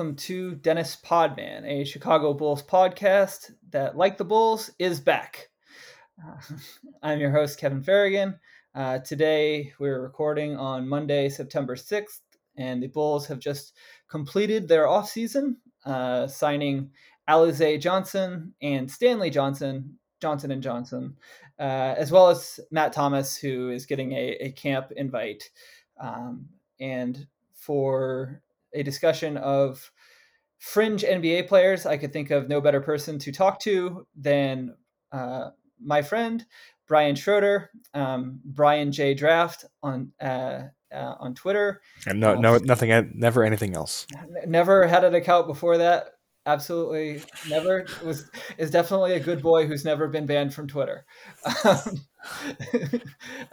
welcome to Dennis Podman, a Chicago Bulls podcast that, like the Bulls, is back. Uh, I'm your host, Kevin Farragon. Uh, today, we're recording on Monday, September 6th, and the Bulls have just completed their offseason, uh, signing Alize Johnson and Stanley Johnson, Johnson and Johnson, uh, as well as Matt Thomas, who is getting a, a camp invite. Um, and for a discussion of fringe NBA players, I could think of no better person to talk to than uh, my friend Brian Schroeder, um, Brian J Draft on uh, uh, on Twitter. And no, no, nothing, never anything else. Never had an account before that. Absolutely never. Was is definitely a good boy who's never been banned from Twitter. Um,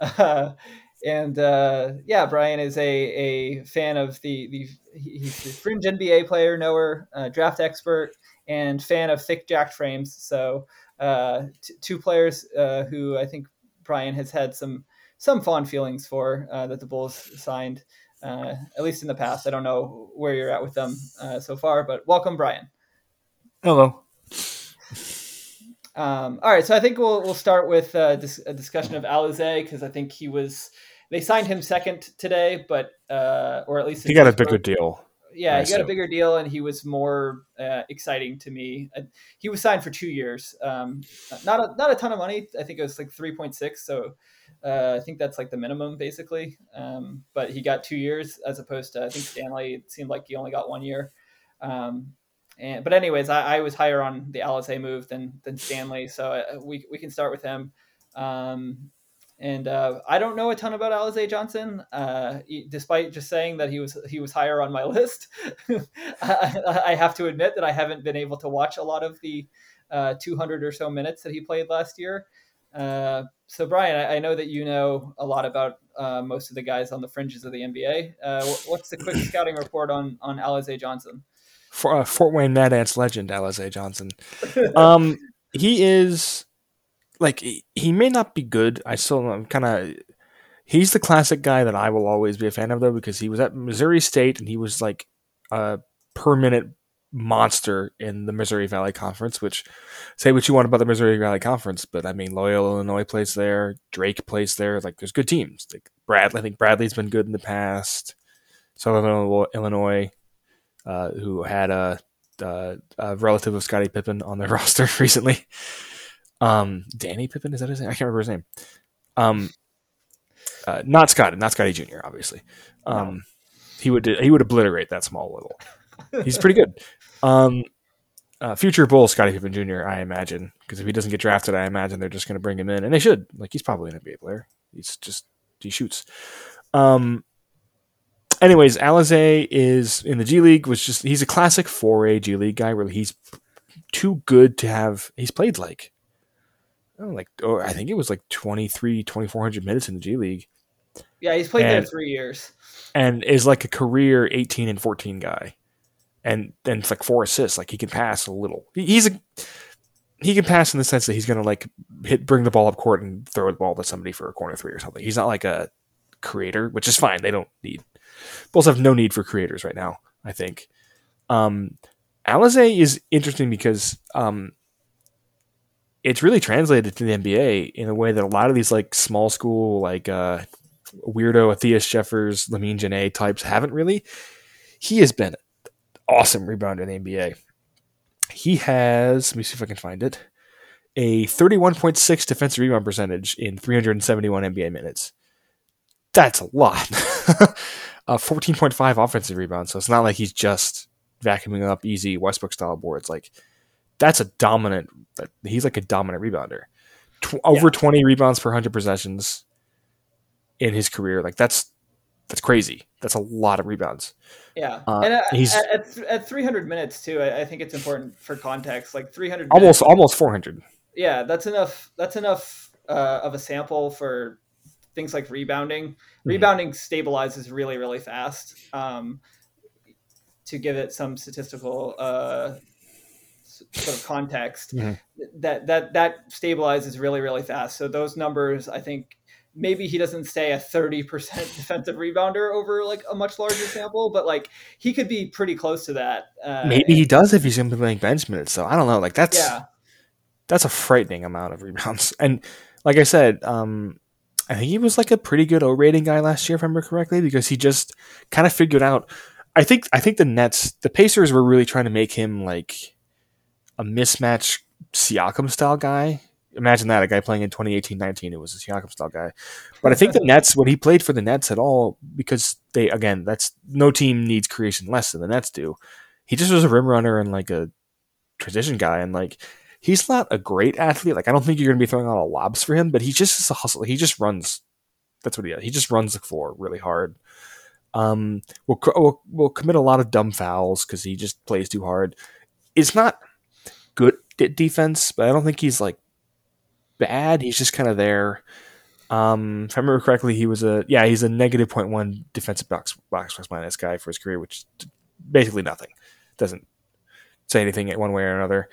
uh, and uh, yeah, Brian is a, a fan of the the he's a fringe NBA player, knower, uh, draft expert, and fan of thick jacked frames. So uh, t- two players uh, who I think Brian has had some some fond feelings for uh, that the Bulls signed, uh, at least in the past. I don't know where you're at with them so far, but welcome, Brian. Hello. Um, all right, so I think we'll we'll start with uh, dis- a discussion of Alize because I think he was they signed him second today, but uh, or at least he got a bigger deal. Yeah, I he got a bigger deal, and he was more uh, exciting to me. he was signed for two years, um, not a not a ton of money. I think it was like three point six. So uh, I think that's like the minimum basically. Um, but he got two years as opposed to I think Stanley. It seemed like he only got one year. Um, and but anyways, I, I, was higher on the Alize move than than Stanley, so uh, we we can start with him. Um, and uh, I don't know a ton about Alize Johnson, uh, despite just saying that he was he was higher on my list. I, I, have to admit that I haven't been able to watch a lot of the uh, 200 or so minutes that he played last year. Uh, so, Brian, I, I, know that you know a lot about uh, most of the guys on the fringes of the NBA. Uh, what's the quick scouting report on on Alize Johnson? For, Fort Wayne Mad Ants legend Alize Johnson. Um, he is like he may not be good. I still am kind of he's the classic guy that I will always be a fan of though because he was at Missouri State and he was like a per minute monster in the Missouri Valley Conference. Which say what you want about the Missouri Valley Conference, but I mean Loyola Illinois plays there, Drake plays there. Like there's good teams. Like Bradley, I think Bradley's been good in the past. Southern Illinois, uh, who had a, a, a relative of Scottie Pippen on their roster recently. Um, Danny Pippen is that his name? I can't remember his name. Um, uh, not Scotty, not Scotty Jr. Obviously. Um, no. he would he would obliterate that small little. He's pretty good. Um, uh, future Bull Scotty Pippen Jr. I imagine because if he doesn't get drafted, I imagine they're just going to bring him in, and they should. Like he's probably an NBA player. He's just he shoots. Um. Anyways, Alize is in the G League. Was just he's a classic 4A G League guy. Where he's too good to have. He's played like oh, like oh, I think it was like 23, 2400 minutes in the G League. Yeah, he's played and, there three years. And is like a career 18 and 14 guy. And then it's like four assists. Like he can pass a little. He, he's a he can pass in the sense that he's gonna like hit bring the ball up court and throw the ball to somebody for a corner three or something. He's not like a creator, which is fine. They don't need Bulls have no need for creators right now, I think. Um Alize is interesting because um it's really translated to the NBA in a way that a lot of these like small school like uh, weirdo Matthias Jeffers, Lamine Diane types haven't really. He has been awesome rebounder in the NBA. He has, let me see if I can find it, a 31.6 defensive rebound percentage in 371 NBA minutes. That's a lot. uh, 14.5 offensive rebounds. So it's not like he's just vacuuming up easy Westbrook style boards. Like that's a dominant. He's like a dominant rebounder. Tw- over twenty rebounds per hundred possessions in his career. Like that's that's crazy. That's a lot of rebounds. Yeah, uh, and at, he's at, at, at 300 minutes too. I, I, think it's important for context. Like 300, almost almost 400. Yeah, that's enough. That's enough uh, of a sample for things like rebounding. Mm-hmm. Rebounding stabilizes really really fast. Um, to give it some statistical uh, sort of context, mm-hmm. that that that stabilizes really really fast. So those numbers, I think, maybe he doesn't stay a 30% defensive rebounder over like a much larger sample, but like he could be pretty close to that. Uh, maybe he does if he's going to be playing bench minutes. So I don't know. Like that's yeah. that's a frightening amount of rebounds. And like I said, um, I think he was like a pretty good O rating guy last year, if I remember correctly, because he just kind of figured out. I think I think the Nets, the Pacers were really trying to make him like a mismatch Siakam style guy. Imagine that a guy playing in 2018-19 it was a Siakam style guy. But I think the Nets when he played for the Nets at all because they again that's no team needs creation less than the Nets do. He just was a rim runner and like a transition guy and like he's not a great athlete. Like I don't think you're going to be throwing a lot lobs for him, but he just is a hustle. He just runs. That's what he does. He just runs the floor really hard. Um, we'll, we'll, we'll commit a lot of dumb fouls because he just plays too hard. It's not good at defense, but I don't think he's like bad. He's just kind of there. Um, if I remember correctly, he was a yeah, he's a negative point one defensive box box plus minus guy for his career, which basically nothing. Doesn't say anything one way or another.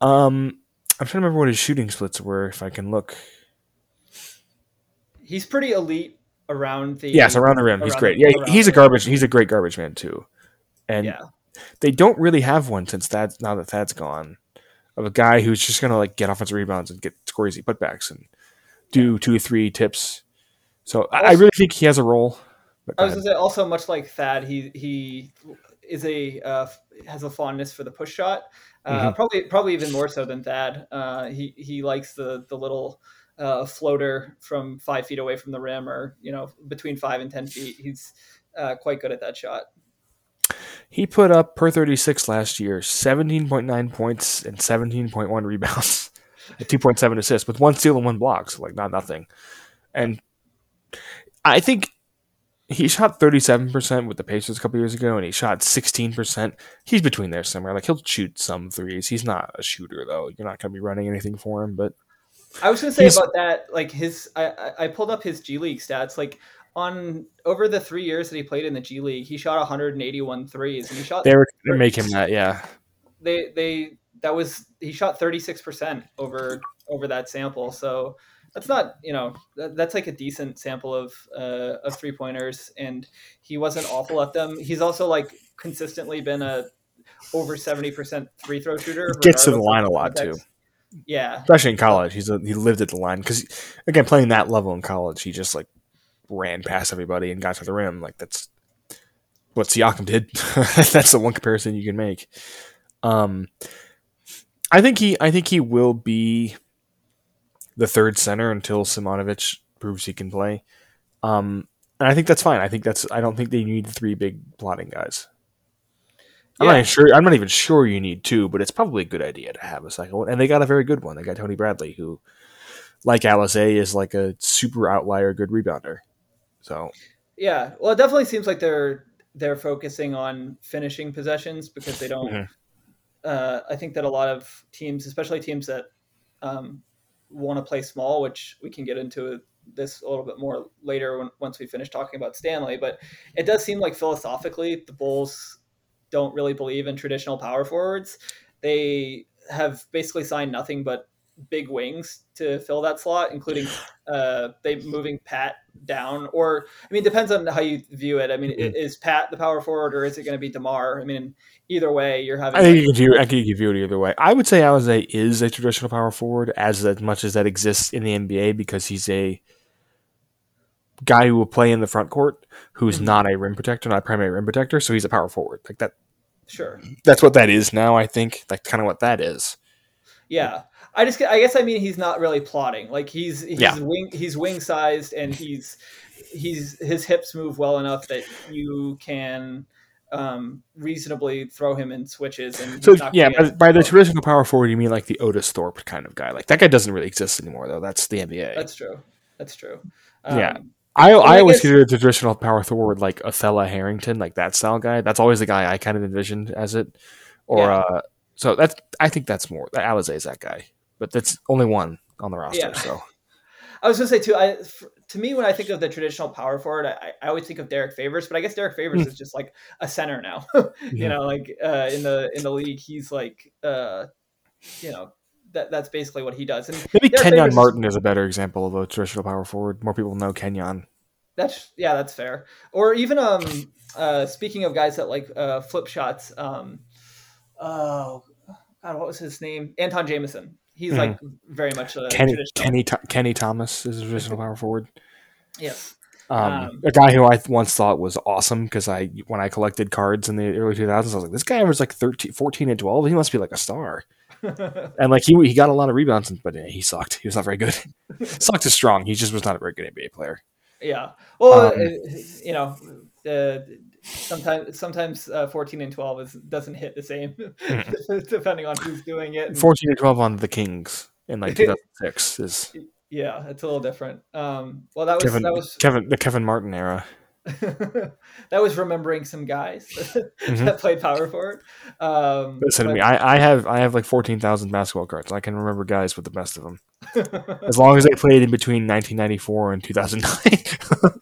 Um, I'm trying to remember what his shooting splits were. If I can look, he's pretty elite around the. Yes, around the rim, around he's great. The, yeah, he's a garbage. He's a great garbage man too, and yeah. they don't really have one since that now that Thad's gone, of a guy who's just gonna like get offensive rebounds and get score easy putbacks and do two or three tips. So also, I really think he has a role. I was gonna say also much like Thad, he he is a uh, has a fondness for the push shot. Uh, mm-hmm. Probably probably even more so than Thad. Uh, he he likes the the little uh, floater from five feet away from the rim, or you know between five and ten feet. He's uh, quite good at that shot. He put up per thirty six last year, seventeen point nine points and seventeen point one rebounds, and two point seven assists with one steal and one block. So like not nothing. And I think he shot 37% with the Pacers a couple years ago, and he shot 16%. He's between there somewhere. Like he'll shoot some threes. He's not a shooter though. You're not going to be running anything for him. But I was going to say about that, like his, I, I pulled up his G League stats. Like on over the three years that he played in the G League, he shot 181 threes, and he shot. They were going to make him that, yeah. They they that was he shot 36% over over that sample. So that's not you know that, that's like a decent sample of uh, of three pointers, and he wasn't awful at them. He's also like consistently been a over seventy percent free throw shooter. He gets to the line a lot too. Yeah, especially in college, he's a, he lived at the line because again playing that level in college, he just like ran past everybody and got to the rim. Like that's what Siakam did. that's the one comparison you can make. Um, I think he I think he will be the third center until Simonovic proves he can play. Um, and I think that's fine. I think that's. I don't think they need three big plotting guys. I'm yeah. not sure. I'm not even sure you need two, but it's probably a good idea to have a second one. And they got a very good one. They got Tony Bradley, who, like Alize, is like a super outlier good rebounder. So, yeah, well, it definitely seems like they're they're focusing on finishing possessions because they don't. Mm-hmm. Uh, I think that a lot of teams, especially teams that um, want to play small, which we can get into this a little bit more later when, once we finish talking about Stanley. But it does seem like philosophically, the Bulls don't really believe in traditional power forwards. They have basically signed nothing but big wings to fill that slot, including uh, they moving Pat down. Or I mean, depends on how you view it. I mean, mm-hmm. is Pat the power forward, or is it going to be Demar? I mean, either way, you're having. I think you can view. I think you can view it either way. I would say Alize is a traditional power forward, as as much as that exists in the NBA, because he's a guy who will play in the front court, who's mm-hmm. not a rim protector, not a primary rim protector. So he's a power forward, like that. Sure. That's what that is now. I think that's kind of what that is. Yeah. I just, I guess, I mean, he's not really plotting. Like he's, he's yeah. wing, he's wing sized, and he's, he's his hips move well enough that you can um, reasonably throw him in switches. And so yeah, by, by the traditional power forward, you mean like the Otis Thorpe kind of guy? Like that guy doesn't really exist anymore, though. That's the NBA. That's true. That's true. Um, yeah. I, I, I always guess, consider the traditional power forward like Othella Harrington, like that style guy. That's always the guy I kind of envisioned as it. Or yeah. uh, so that's I think that's more Alize is that guy, but that's only one on the roster. Yeah. So I was gonna say too. I to me when I think of the traditional power forward, I, I always think of Derrick Favors, but I guess Derrick Favors mm. is just like a center now. you know, like uh, in the in the league, he's like uh, you know that that's basically what he does. And Maybe Derek Kenyon Favors- Martin is a better example of a traditional power forward. More people know Kenyon. That's yeah, that's fair. Or even um, uh, speaking of guys that like uh, flip shots, um, oh God, what was his name? Antawn Jamison. He's like very much a Kenny. Kenny Kenny Thomas is a traditional power forward. Yes. Um, Um, a guy who I once thought was awesome because I when I collected cards in the early 2000s, I was like, this guy was like 13, 14 and 12. He must be like a star. And like he he got a lot of rebounds, but yeah, he sucked. He was not very good. sucked is strong. He just was not a very good NBA player. yeah. Well, Um, uh, you know, uh, sometimes sometimes uh, fourteen and twelve is doesn't hit the same, depending on who's doing it. and- 14 and 12 on the Kings in like 2006 is yeah, it's a little different. Um, well, that was Kevin, that was Kevin the Kevin Martin era. that was remembering some guys Mhm. that played power forward. Um, Listen to me. I, I have I have like 14,000 basketball cards. I can remember guys with the best of them. As long as they played in between 1994 and 2009. But-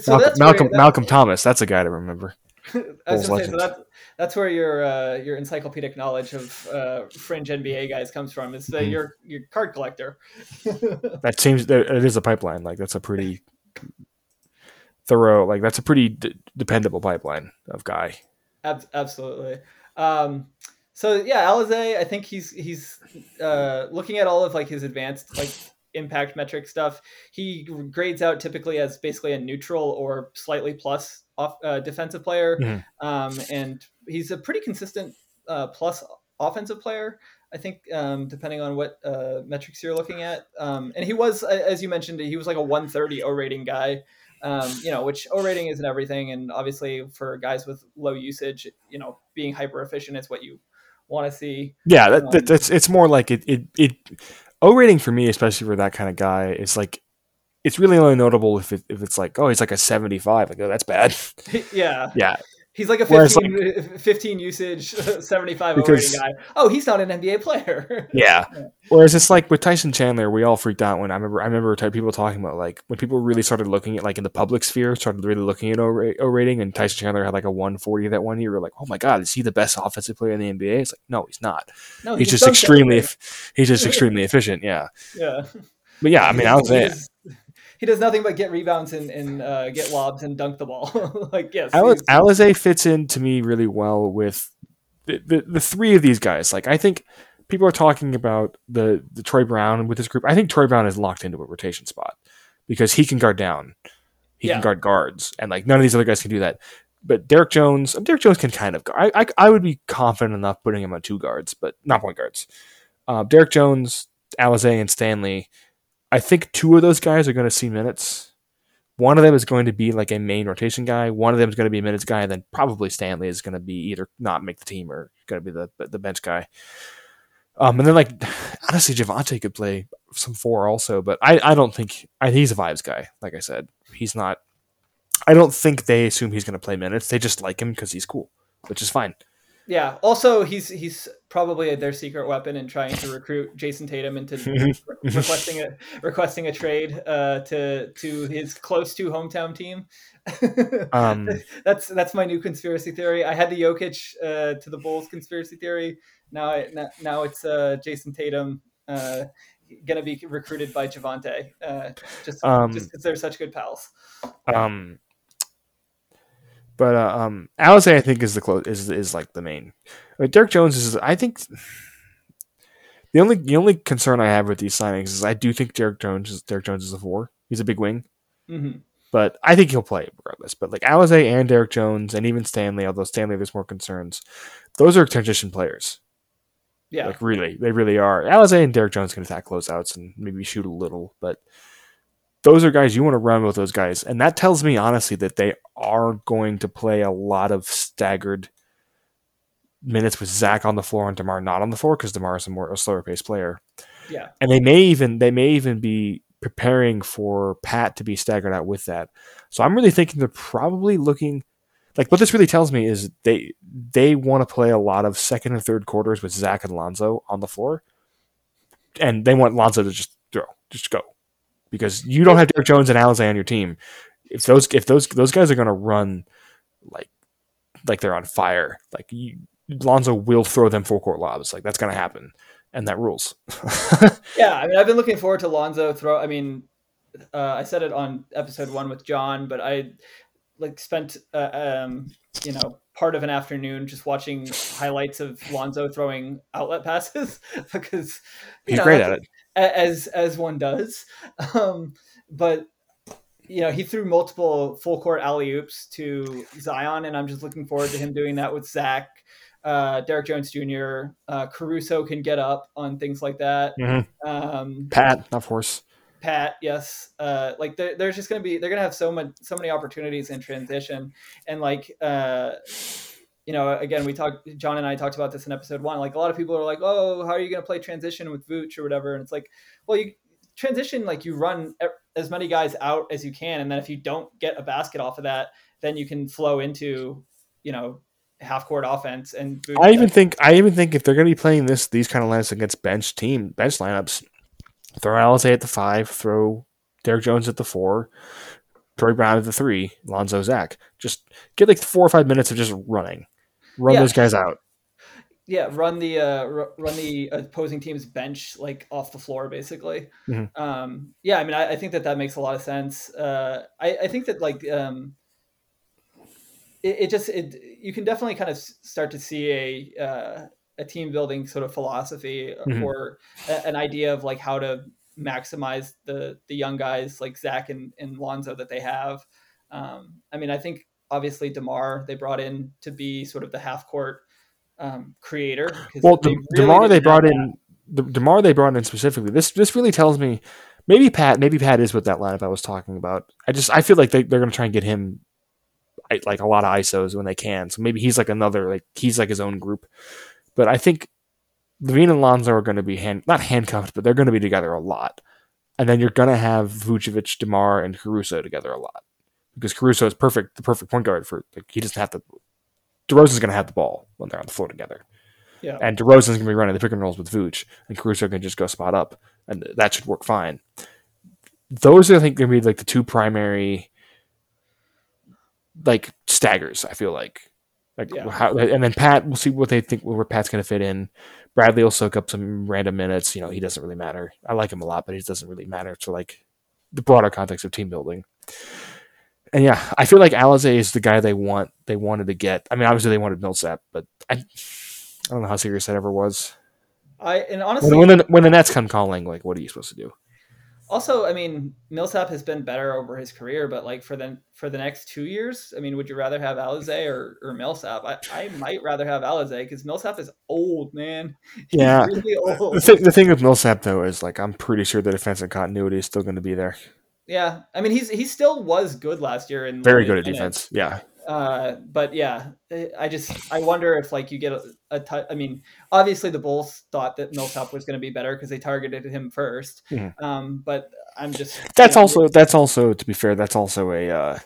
so Malcolm, that's Malcolm, that- Malcolm Thomas, that's a guy to remember. I was say, so that's that's where your uh, your encyclopedic knowledge of uh, fringe NBA guys comes from. Is that Mhm. you're your card collector. That seems that it is a pipeline. Like that's a pretty thorough. Like that's a pretty d- dependable pipeline of guy. Ab- absolutely. Um, so yeah, Alize, I think he's he's uh, looking at all of like his advanced like impact metric stuff. He grades out typically as basically a neutral or slightly plus off uh, defensive player, Mhm. um, and he's a pretty consistent uh, plus offensive player. I think um, depending on what uh, metrics you're looking at, um, and he was, as you mentioned, he was like a 130 O rating guy um, you know, which O rating isn't everything, and obviously for guys with low usage, you know, being hyper efficient is what you want to see. Yeah, that, Um, that, that's it's more like it, it it O rating for me, especially for that kind of guy, is like it's really only notable if it, if it's like oh he's like a seventy five like oh that's bad. Yeah, yeah he's like a Whereas, 15, uh, 15 usage, 75 O Because- rating guy. Oh, he's not an NBA player. yeah. Yeah. Whereas it's like with Tyson Chandler, we all freaked out when I remember I remember people talking about like when people really started looking at like in the public sphere started really looking at O, o rating and Tyson Chandler had like a one forty that one year. We are like oh my god is he the best offensive player in the NBA? It's like no he's not. no, He's he just dunks extremely he's just extremely efficient. Yeah, Yeah, but yeah, I mean I was he does, nothing but get rebounds and, and uh, get lobs and dunk the ball. like yes, Alize, Alize fits in to me really well with the, the the three of these guys. Like I think people are talking about the the Troy Brown with this group. I think Troy Brown is locked into a rotation spot because he can guard down, he Yeah. can guard guards, and like none of these other guys can do that. But Derrick Jones, Derrick Jones can kind of. guard. I, I I would be confident enough putting him on two guards, but not point guards. Uh, Derrick Jones, Alize, and Stanley. I think two of those guys are going to see minutes. One of them is going to be like a main rotation guy. One of them is going to be a minutes guy, and then probably Stanley is going to be either not make the team or going to be the the bench guy. Um, and then like honestly, Javonte could play some four also, but I, I don't think I, he's a vibes guy. Like I said, he's not. I don't think they assume he's going to play minutes. They just like him because he's cool, which is fine. Yeah. Also, he's he's probably their secret weapon in trying to recruit Jayson Tatum into requesting a requesting a trade uh, to to his close to hometown team. Um, that's that's my new conspiracy theory. I had the Jokic uh, to the Bulls conspiracy theory. Now I, now- now it's uh, Jayson Tatum uh, gonna be recruited by Javonte uh, just Um, just because they're such good pals. Um, but uh, um, Alize I think is the close is is like the main. Uh, Derrick Jones is I think the only the only concern I have with these signings is I do think Derrick Jones is Derrick Jones is a four. He's a big wing, hmm but I think he'll play regardless. But like Alize and Derrick Jones and even Stanley, although Stanley there's more concerns, those are transition players. Yeah. Like really, they really are. Alize and Derrick Jones can attack closeouts and maybe shoot a little, but those are guys you want to run with those guys, and that tells me honestly that they are going to play a lot of staggered minutes with Zach on the floor and Demar not on the floor because Demar is a more a slower paced player, yeah. and they may even they may even be preparing for Pat to be staggered out with that. So I'm really thinking they're probably looking like what this really tells me is they they want to play a lot of second and third quarters with Zach and Lonzo on the floor, and they want Lonzo to just throw, just go, because you don't have Derrick Jones and Alize on your team. If those if those those guys are going to run like like they're on fire, like you Lonzo will throw them four court lobs. Like that's gonna happen, and that rules. yeah, I mean, I've been looking forward to Lonzo throw. I mean, uh, I said it on episode one with John, but I like spent uh, um, you know part of an afternoon just watching highlights of Lonzo throwing outlet passes because he's know, great at it as as one does. Um, but you know, he threw multiple full court alley oops to Zion, and I'm just looking forward to him doing that with Zach. Uh, Derrick Jones Jr., uh, Caruso can get up on things like that. Mm-hmm. Um, Pat, of course. Pat, yes. Uh, like there's just going to be they're going to have so much so many opportunities in transition, and like uh, you know, again, we talked. John and I talked about this in episode one. Like a lot of people are like, "Oh, how are you going to play transition with Vooch or whatever?" And it's like, well, you transition like you run as many guys out as you can, and then if you don't get a basket off of that, then you can flow into you know half court offense. And Vooch I even think I even think if they're going to be playing this these kind of lineups against bench team bench lineups, Throw Alizé at the five, throw Derrick Jones at the four, Troy Brown at the three, Lonzo Zach. Just get like four or five minutes of just running. Run yeah. those guys out. Yeah, run the uh, run the opposing team's bench like off the floor, basically. Mm-hmm. Um, yeah, I mean, I, I, think that that makes a lot of sense. Uh, I, I think that like um, it, it, just it you can definitely kind of start to see a uh, a team building sort of philosophy mm-hmm. or a, an idea of like how to maximize the the young guys like Zach and, and Lonzo that they have. Um, I mean, I think obviously Demar they brought in to be sort of the half court um, creator. Well, De- really Demar they brought in the Demar they brought in specifically. This this really tells me maybe Pat maybe Pat is with that lineup I was talking about. I just I feel like they, they're going to try and get him like a lot of ISOs when they can. So maybe he's like another like he's like his own group. But I think LaVine and Lonzo are going to be hand, not handcuffed, but they're going to be together a lot. And then you're going to have Vucevic, DeMar, and Caruso together a lot because Caruso is perfect, the perfect point guard for like he doesn't have to. DeRozan's going to have the ball when they're on the floor together. Yeah. And DeRozan's going to be running the pick and rolls with Vooch, and Caruso can just go spot up, and that should work fine. Those are, I think, going to be like the two primary like staggers. I feel like like yeah. how, and then Pat, we'll see what they think where Pat's going to fit in. Bradley will soak up some random minutes. You know, he doesn't really matter. I like him a lot, but he doesn't really matter to like the broader context of team building. And yeah, I feel like Alizé is the guy they want. They wanted to get. I mean, obviously they wanted Millsap, but I, I don't know how serious that ever was. I and honestly, when, when the when the Nets come calling, like, what are you supposed to do? Also, I mean, Millsap has been better over his career, but like for the for the next two years, I mean, would you rather have Alizé or, or Millsap? I, I might rather have Alizé because Millsap is old, man. He's yeah, really old. The, thing, the thing with Millsap though is like I'm pretty sure the defensive continuity is still going to be there. Yeah, I mean, he's he still was good last year and very good at defense. Yeah, uh, but yeah, I just I wonder if like you get a, a t- I mean, obviously the Bulls thought that Millsap was going to be better because they targeted him 1st mm-hmm. Um, but I'm just that's you know, also that's also to be fair that's also a uh,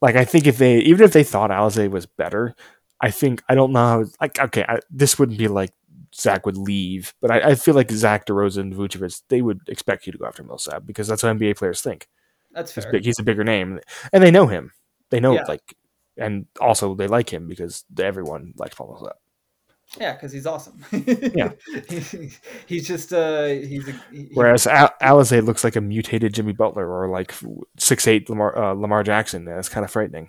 like I think if they even if they thought Alizé was better, I think I don't know like okay I, this wouldn't be like Zach would leave, but I, I feel like Zach DeRozan, Vucevic, they would expect you to go after Millsap because that's what NBA players think. That's fair. He's, big, he's a bigger name, and they know him. They know yeah. like, and also they like him because everyone likes Paul Millsap. Yeah, because he's awesome. yeah, he's just uh, he's. A, he, Whereas Al- Alizé looks like a mutated Jimmy Butler or like six eight Lamar uh, Lamar Jackson. That's kind of frightening.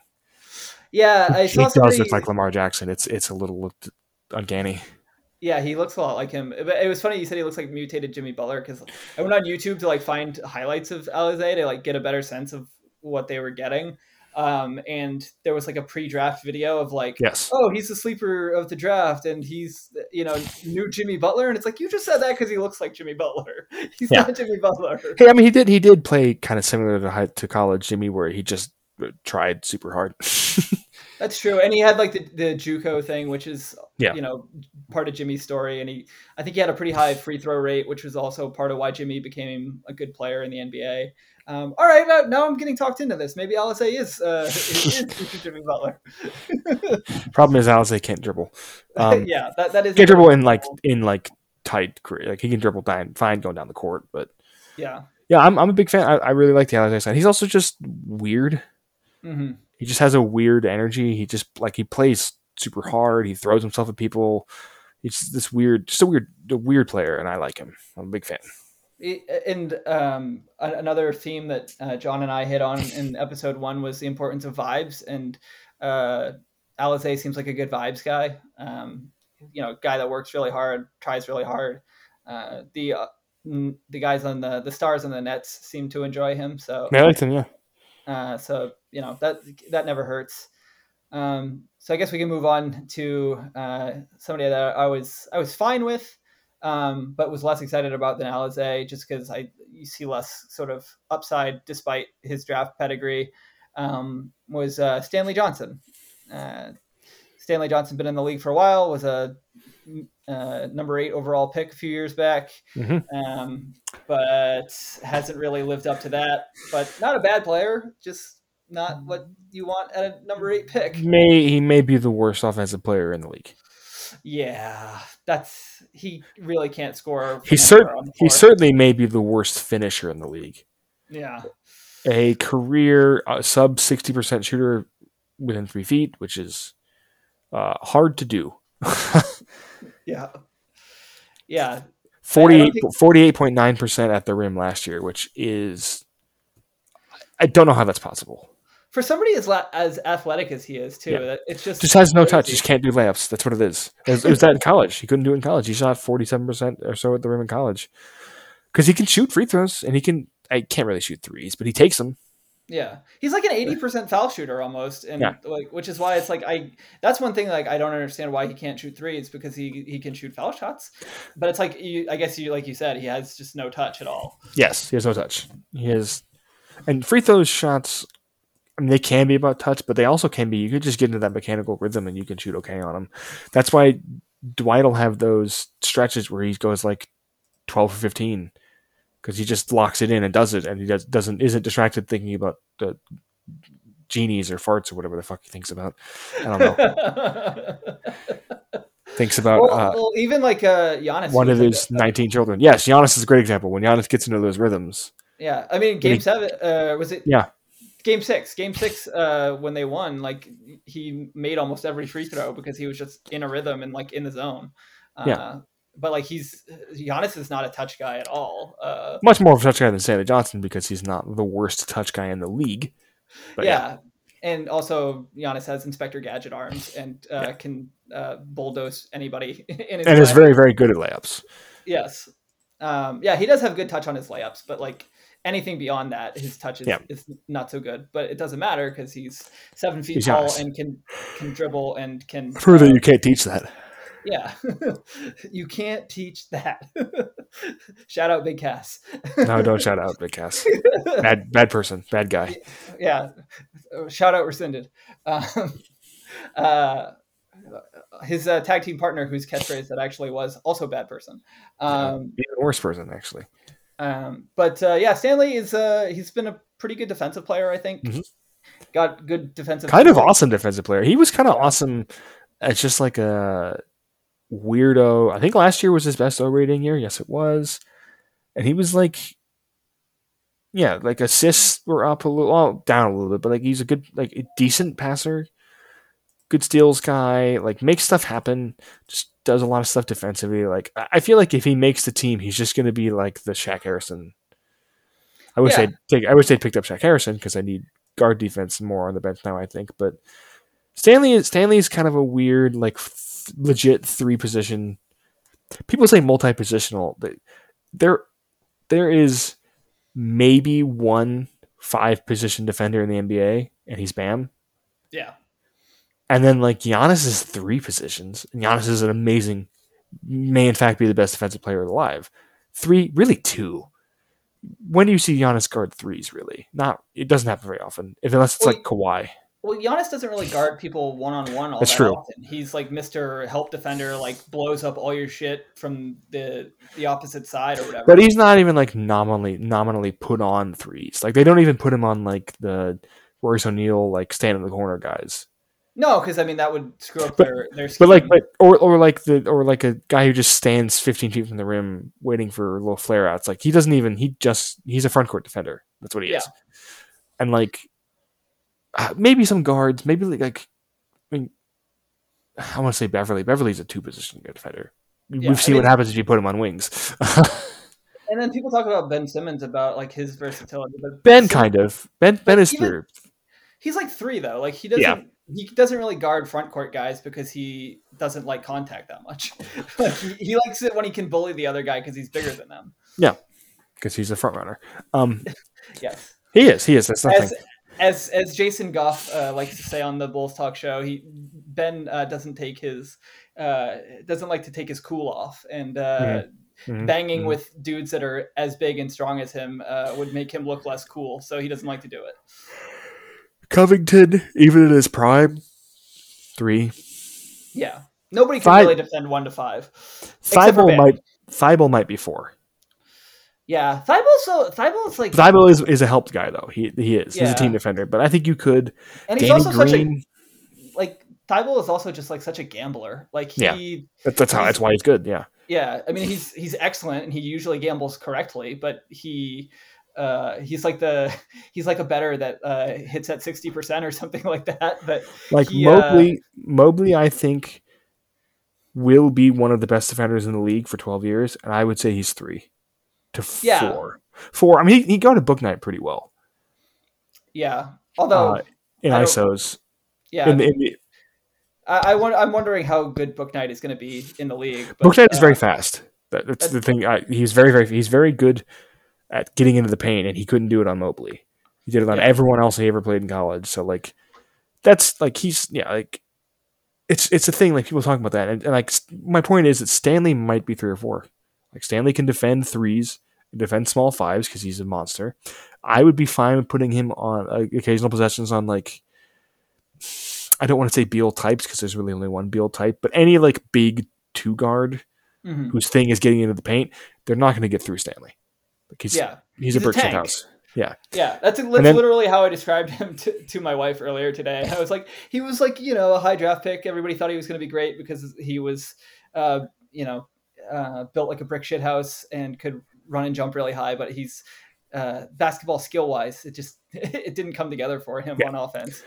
Yeah, I he does somebody... look like Lamar Jackson. It's it's a little uncanny. Yeah, he looks a lot like him. But it was funny you said he looks like mutated Jimmy Butler because I went on YouTube to like find highlights of Alizé to like get a better sense of what they were getting. Um, and there was like a pre-draft video of like, yes, oh, he's the sleeper of the draft, and he's you know new Jimmy Butler, and it's like you just said that because he looks like Jimmy Butler. He's yeah. not Jimmy Butler. Hey, I mean, he did he did play kind of similar to to college Jimmy, where he just tried super hard. That's true, and he had like the, the JUCO thing, which is yeah. you know part of Jimmy's story, and he I think he had a pretty high free throw rate, which was also part of why Jimmy became a good player in the NBA. Um, all right, now, now, I'm getting talked into this. Maybe Alizé is, uh, is, is Jimmy Butler. Problem is Alizé can't dribble. Um, yeah, that, that is can't dribble in like in like tight career. Like he can dribble down, fine going down the court, but yeah, yeah, I'm I'm a big fan. I, I really like the Alizé side. He's also just weird. Mm-hmm he just has a weird energy. He just like he plays super hard. He throws himself at people. He's this weird, just a weird, a weird player, and I like him. I'm a big fan. And um, another theme that uh, John and I hit on in episode one was the importance of vibes, and uh, Alize seems like a good vibes guy. Um, you know, guy that works really hard, tries really hard. Uh, the uh, the guys on the the stars and the nets seem to enjoy him. So yeah, I like him. Yeah. Uh, so you know that that never hurts. Um, so I guess we can move on to uh, somebody that I was I was fine with, um, but was less excited about than Alize, just because I you see less sort of upside despite his draft pedigree. Um, was uh, Stanley Johnson. Uh, Stanley Johnson been in the league for a while. Was a uh, number eight overall pick a few years back, mm-hmm. um, but hasn't really lived up to that. But not a bad player, just not what you want at a number eight pick. May he may be the worst offensive player in the league. Yeah, that's he really can't score. He certainly he certainly may be the worst finisher in the league. Yeah, a career uh, sub sixty percent shooter within three feet, which is uh, hard to do. yeah, yeah. 48.9% at the rim last year, which is I don't know how that's possible for somebody as la- as athletic as he is too. Yeah. It's just just has no crazy. touch. He just can't do layups. That's what it is. It was, it was that in college. He couldn't do it in college. He shot forty seven percent or so at the rim in college because he can shoot free throws and he can. I can't really shoot threes, but he takes them. Yeah, he's like an eighty percent foul shooter almost, and yeah. like which is why it's like I. That's one thing like I don't understand why he can't shoot threes because he he can shoot foul shots, but it's like you. I guess you like you said he has just no touch at all. Yes, he has no touch. He has, and free throw shots I mean, they can be about touch, but they also can be. You could just get into that mechanical rhythm and you can shoot okay on them. That's why Dwight will have those stretches where he goes like twelve or fifteen because he just locks it in and does it, and he does, doesn't isn't distracted thinking about the genies or farts or whatever the fuck he thinks about. I don't know. thinks about well, uh, well, even like uh, Giannis, one of his nineteen children. Yes, Giannis is a great example. When Giannis gets into those rhythms. Yeah, I mean, game he, seven uh, was it? Yeah, game six game six uh when they won like he made almost every free throw because he was just in a rhythm and like in the zone uh, yeah but like he's Giannis is not a touch guy at all uh much more of a touch guy than Stanley Johnson because he's not the worst touch guy in the league but yeah. yeah. And also, Giannis has Inspector Gadget arms and uh, yeah. can uh, bulldoze anybody. In his And is very, very good at layups. Yes. Um, yeah, he does have good touch on his layups, but like anything beyond that, his touch is, yeah. is not so good. But it doesn't matter because he's seven feet he's tall nice. and can can dribble and can. Prove uh, that you can't teach that. Yeah, you can't teach that. shout out Big Cass. no, don't shout out Big Cass. Bad, bad person, bad guy. Yeah, shout out rescinded. Um, uh, his uh, tag team partner, whose catchphrase that actually was also bad person. Um, Even worse person, actually. Um, but uh, yeah, Stanley is uh, he's been a pretty good defensive player, I think. Mm-hmm. Got good defensive. Kind of awesome defensive player. He was kind of awesome. It's just like a weirdo. I think last year was his best O rating year. Yes, it was. And he was like, yeah, like assists were up a little, well, down a little bit, but like he's a good, like a decent passer good steals guy, like makes stuff happen, just does a lot of stuff defensively. Like I feel like if he makes the team, he's just going to be like the Shaq Harrison. I wish yeah. I'd take. I wish they'd picked up Shaq Harrison because I need guard defense more on the bench now. I think, but Stanley Stanley is kind of a weird, like f- legit three position. People say multi positional. There, there is maybe one five position defender in the NBA, and he's Bam. Yeah. And then like Giannis is three positions. And Giannis is an amazing, may in fact be the best defensive player alive. Three, really two. When do you see Giannis guard threes? Really, not. It doesn't happen very often, unless it's well, like Kawhi. Well, Giannis doesn't really guard people one on one all That's that true. often. He's like Mister Help Defender, like blows up all your shit from the the opposite side or whatever. But he's not even like nominally nominally put on threes. Like they don't even put him on like the Royce O'Neale like stand in the corner guys. No, because I mean that would screw up but, their their. Scheme. But like, but, or or like the or like a guy who just stands 15 feet from the rim waiting for little flare outs. Like he doesn't even he just he's a front court defender. That's what he yeah. is. And like uh, maybe some guards, maybe like, like I mean, I want to say Beverley. Beverley's a two position defender. Yeah, We've I seen mean- what happens if you put him on wings. And then people talk about Ben Simmons about like his versatility. But ben, Sim- kind of. Ben, Ben is through. He's like three though. Like he doesn't. Yeah. He doesn't really guard front court guys because he doesn't like contact that much. like he, he likes it when he can bully the other guy because he's bigger than them. Yeah, because he's a front runner. Um, Yes. he is. He is. That's nothing. As as as Jason Goff uh, likes to say on the Bulls Talk show, he Ben uh, doesn't take his uh, doesn't like to take his cool off, and uh, Mhm, banging mhm. with dudes that are as big and strong as him uh, would make him look less cool. So he doesn't like to do it. Covington, even in his prime, three. Yeah, nobody can Five- really defend one to five. Thybulle might. Thybulle might be four. Yeah, Thybulle's so Thybulle's like, Thybulle is, is a helped guy though. He he is. He's a team defender. But I think you could. and he's Danny also such a like Thybulle is also just like such a gambler. Like he, Yeah. that- that's how. That's why he's good. Yeah. yeah, I mean he's he's excellent and he usually gambles correctly, but he uh he's like the he's like a better that uh hits at 60% or something like that but Like He, uh, Mobley. Mobley, I think, will be one of the best defenders in the league for twelve years, and I would say he's three to Yeah. four. Four. I mean, he, he got a Bouknight pretty well yeah although Uh, in ISOs. yeah In the, in the, I, I, I'm wondering how good Bouknight is going to be in the league but, Bouknight is uh, very fast. That, that's the thing. I, he's very very. He's very good at getting into the paint, and he couldn't do it on Mobley. He did it on Yeah. everyone else he ever played in college. So like, that's like he's yeah like. It's it's a thing like people talking about that and, and like my point is that Stanley might be three or four, like Stanley can defend threes, defend small fives because he's a monster. I would be fine with putting him on uh, occasional possessions on like. I don't want to say Beal types because there's really only one Beal type, but any like big two guard mhm. whose thing is getting into the paint, they're not going to get through Stanley. Like he's yeah he's, he's a brick shit house. Yeah, Yeah, that's, that's then- literally how I described him to, to my wife earlier today. I was like, he was like, you know, a high draft pick. Everybody thought he was going to be great because he was, uh, you know, uh, built like a brick shit house and could run and jump really high. But he's uh, basketball skill wise, it just it didn't come together for him Yeah. on offense.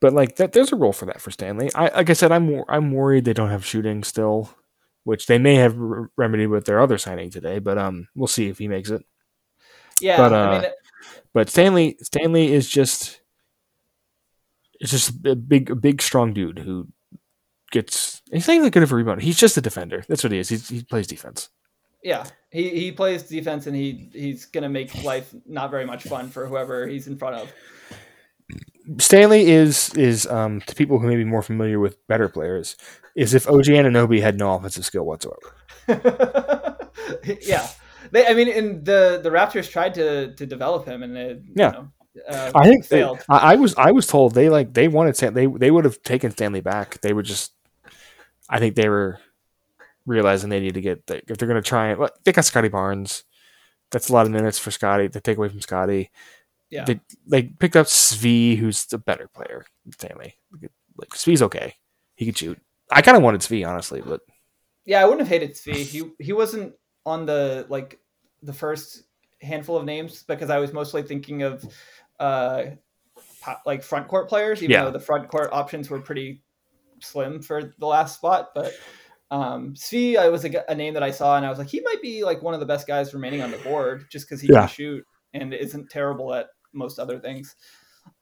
but like that, there's a role for that for Stanley. I like I said, I'm I'm worried they don't have shooting still, which they may have re- remedied with their other signing today. But um, we'll see if he makes it. Yeah, But, I uh, mean, But Stanley Stanley is just it's just a big a big strong dude who gets he's not even good of a rebounder. He's just a defender. That's what he is. He's, he plays defense. yeah, he, he plays defense and he he's going to make life not very much fun for whoever he's in front of. Stanley is is um to people who may be more familiar with better players is if OG Anunoby had no offensive skill whatsoever. yeah, they. I mean, and the the Raptors tried to to develop him, and it, Yeah. you know, uh, I think they, failed. I, I was I was told they like they wanted Stan, they they would have taken Stanley back. They were just I think they were realizing they need to get if they're going to try it. Well, they got Scottie Barnes. That's a lot of minutes for Scotty to take away from Scotty. Yeah, They they picked up Svi, who's the better player. Stanley, like Svi's okay. He could shoot. I kind of wanted Svi honestly, but yeah. I wouldn't have hated Svi. He he wasn't on the like the first handful of names because I was mostly thinking of uh like front court players, even Yeah. though the front court options were pretty slim for the last spot, but. Um, Svi, I was a name that I saw, and I was like, he might be like one of the best guys remaining on the board, just because he Yeah. can shoot and isn't terrible at most other things.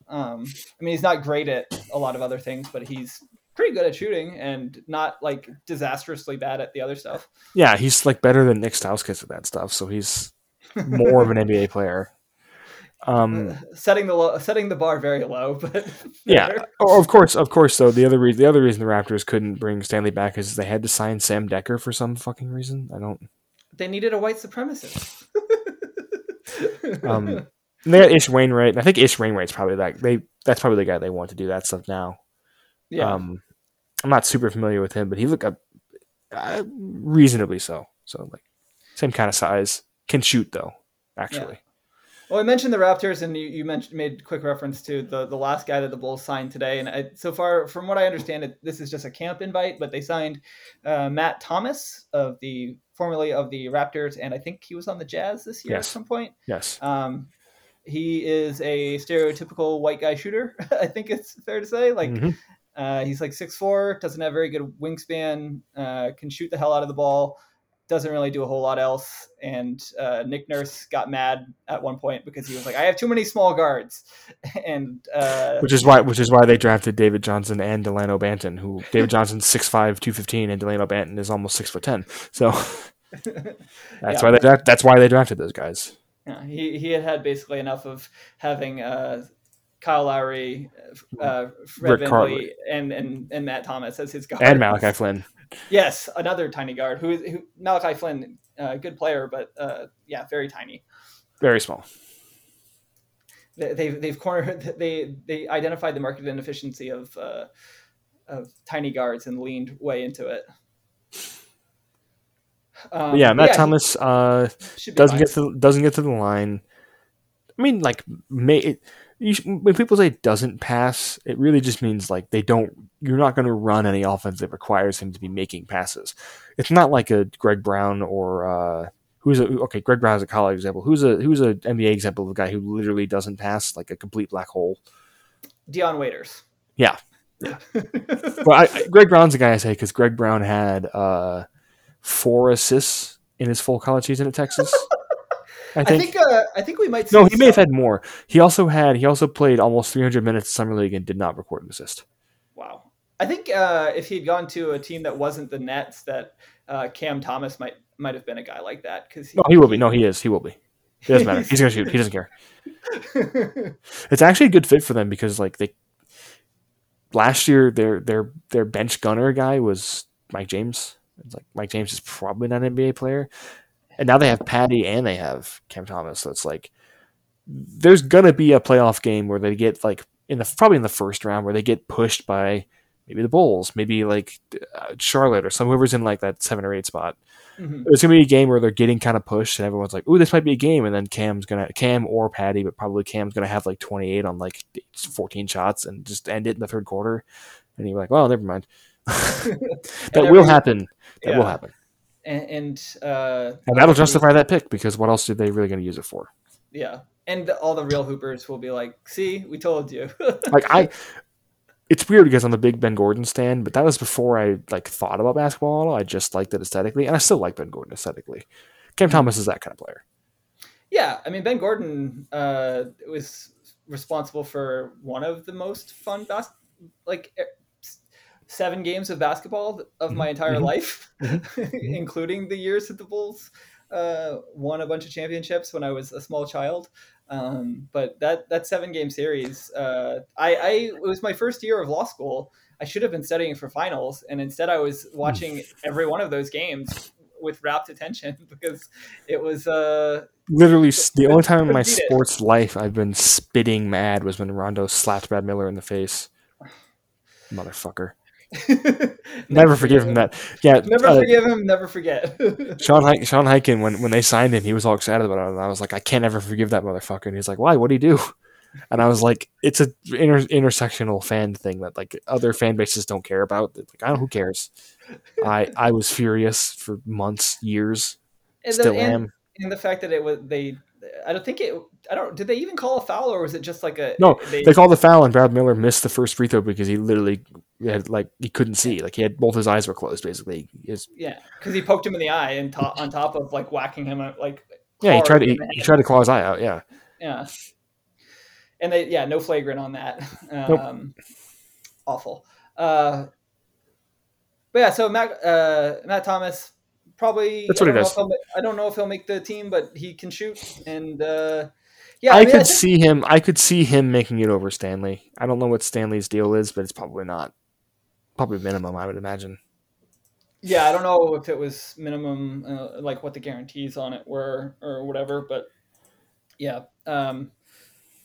Um, I mean, he's not great at a lot of other things, but he's pretty good at shooting and not like disastrously bad at the other stuff. yeah, he's like better than Nick Stauskas at that stuff. So he's more of an NBA player. Um, setting the lo- setting the bar very low, but Yeah. Oh, of course, of course. Though the other reason, the other reason the Raptors couldn't bring Stanley back is they had to sign Sam Dekker for some fucking reason. I don't. they needed a white supremacist. Um, they got Ish Wainwright. I think Ish Wainwright's probably that. They that's probably the guy they want to do that stuff now. yeah, Um, I'm not super familiar with him, but he looked up uh, reasonably so. So like same kind of size. Can shoot though. Actually, Well, I mentioned the Raptors, and you, you mentioned made quick reference to the, the last guy that the Bulls signed today. And I, so far, from what I understand, it, this is just a camp invite, but they signed uh, Matt Thomas of the formerly of the Raptors, and I think he was on the Jazz this year Yes. at some point. yes. Um, he is a stereotypical white guy shooter. I think it's fair to say. Like, Mhm. Uh, he's like six four, doesn't have very good wingspan, uh, can shoot the hell out of the ball, doesn't really do a whole lot else. And uh, Nick Nurse got mad at one point because he was like, "I have too many small guards," and uh, which is why which is why they drafted David Johnson and Dalano Banton, who David Johnson's 6'5", 215, and Dalano Banton is almost six foot ten. So that's Yeah. why they dra- that's why they drafted those guys. Yeah, he he had had basically enough of having uh, Kyle Lowry, uh, Fred Rick VanVleet, and, and and Matt Thomas as his guard. And Malachi Flynn. Yes, another tiny guard who who Malachi Flynn, uh, good player, but uh, yeah, very tiny. Very small. They, they've they've cornered they they identified the market inefficiency of uh, of tiny guards and leaned way into it. Um, yeah, Matt he Thomas uh, doesn't fine. get to doesn't get to the line. I mean, like, may, it, you when people say doesn't pass, it really just means like they don't. You're not going to run any offense that requires him to be making passes. It's not like a Greg Brown or uh, who's a okay. Greg Brown is a college example. Who's a who's a NBA example of a guy who literally doesn't pass like a complete black hole. Dion Waiters. Yeah. Yeah. but I, I, Greg Brown's the guy I say because Greg Brown had uh, four assists in his full college season at Texas. I I think. think uh, I think we might. no, he may have had more. He also had he also played almost 300 minutes in summer league and did not record an assist. Wow. I think uh, if he'd gone to a team that wasn't the Nets, that uh, Cam Thomas might might have been a guy like that because No, he will be. No, he is. He will be. It doesn't matter. He's gonna shoot. He doesn't care. It's actually a good fit for them because like they last year their their their bench gunner guy was Mike James. It's like Mike James is probably not an NBA player, and now they have Patty and they have Cam Thomas. So it's like there's gonna be a playoff game where they get like in the probably in the first round where they get pushed by maybe the Bulls, maybe like uh, Charlotte or some whoever's in like that seven or eight spot. Mhm. There's gonna be a game where they're getting kind of pushed, and everyone's like, "Ooh, this might be a game." And then Cam's gonna Cam or Patty, but probably Cam's gonna have like 28 on like 14 shots and just end it in the third quarter. And you're like, "Well, never mind." That And will happen. That will happen, and, and uh, and that'll justify that pick because what else are they really gonna use it for? yeah, and all the real hoopers will be like, "See, we told you." Like I, it's weird because I'm a big Ben Gordon stand, but that was before I like thought about basketball. at all. I just liked it aesthetically, and I still like Ben Gordon aesthetically. Cam Thomas is that kind of player. yeah, I mean Ben Gordon uh, was responsible for one of the most fun bas- like seven games of basketball of my entire mhm, life, including the years that the Bulls uh, won a bunch of championships when I was a small child. Um, but that that seven game series, uh, I, I it was my first year of law school. I should have been studying for finals, and instead I was watching every one of those games with rapt attention because it was uh, Literally, the only time in my sports life I've been spitting mad was when Rondo slapped Brad Miller in the face. Motherfucker. Never forgive him that. Yeah, Never uh, forgive him. Never forget. Sean Hi- Sean Highkin when when they signed him, he was all excited about it, and I was like, I can't ever forgive that motherfucker. And he's like, Why? What would he do? And I was like, It's a inter- intersectional fan thing that like other fan bases don't care about. It's Like, I don't. Who cares? I I was furious for months, years. and, Still the, and, am. and the fact that it was they. I don't think it. I don't. Did they even call a foul, or was it just like a? No, They called the foul, and Brad Miller missed the first free throw because he literally had like he couldn't see, like he had both his eyes were closed, basically. His, Yeah, because he poked him in the eye, and to- on top of like whacking him, uh, like yeah, he tried to he, he tried to claw his eye out. Yeah, Yeah, and they yeah no flagrant on that. Um, Awful. Uh, but yeah, so Matt uh, Matt Thomas probably. That's what I he don't know does. if he'll I don't know if he'll make the team, but he can shoot, and uh, yeah, I, mean, could think- see him. I could see him making it over Stanley. I don't know what Stanley's deal is, but it's probably not. Probably minimum, I would imagine. Yeah, I don't know if it was minimum, uh, like what the guarantees on it were or whatever, but yeah, um,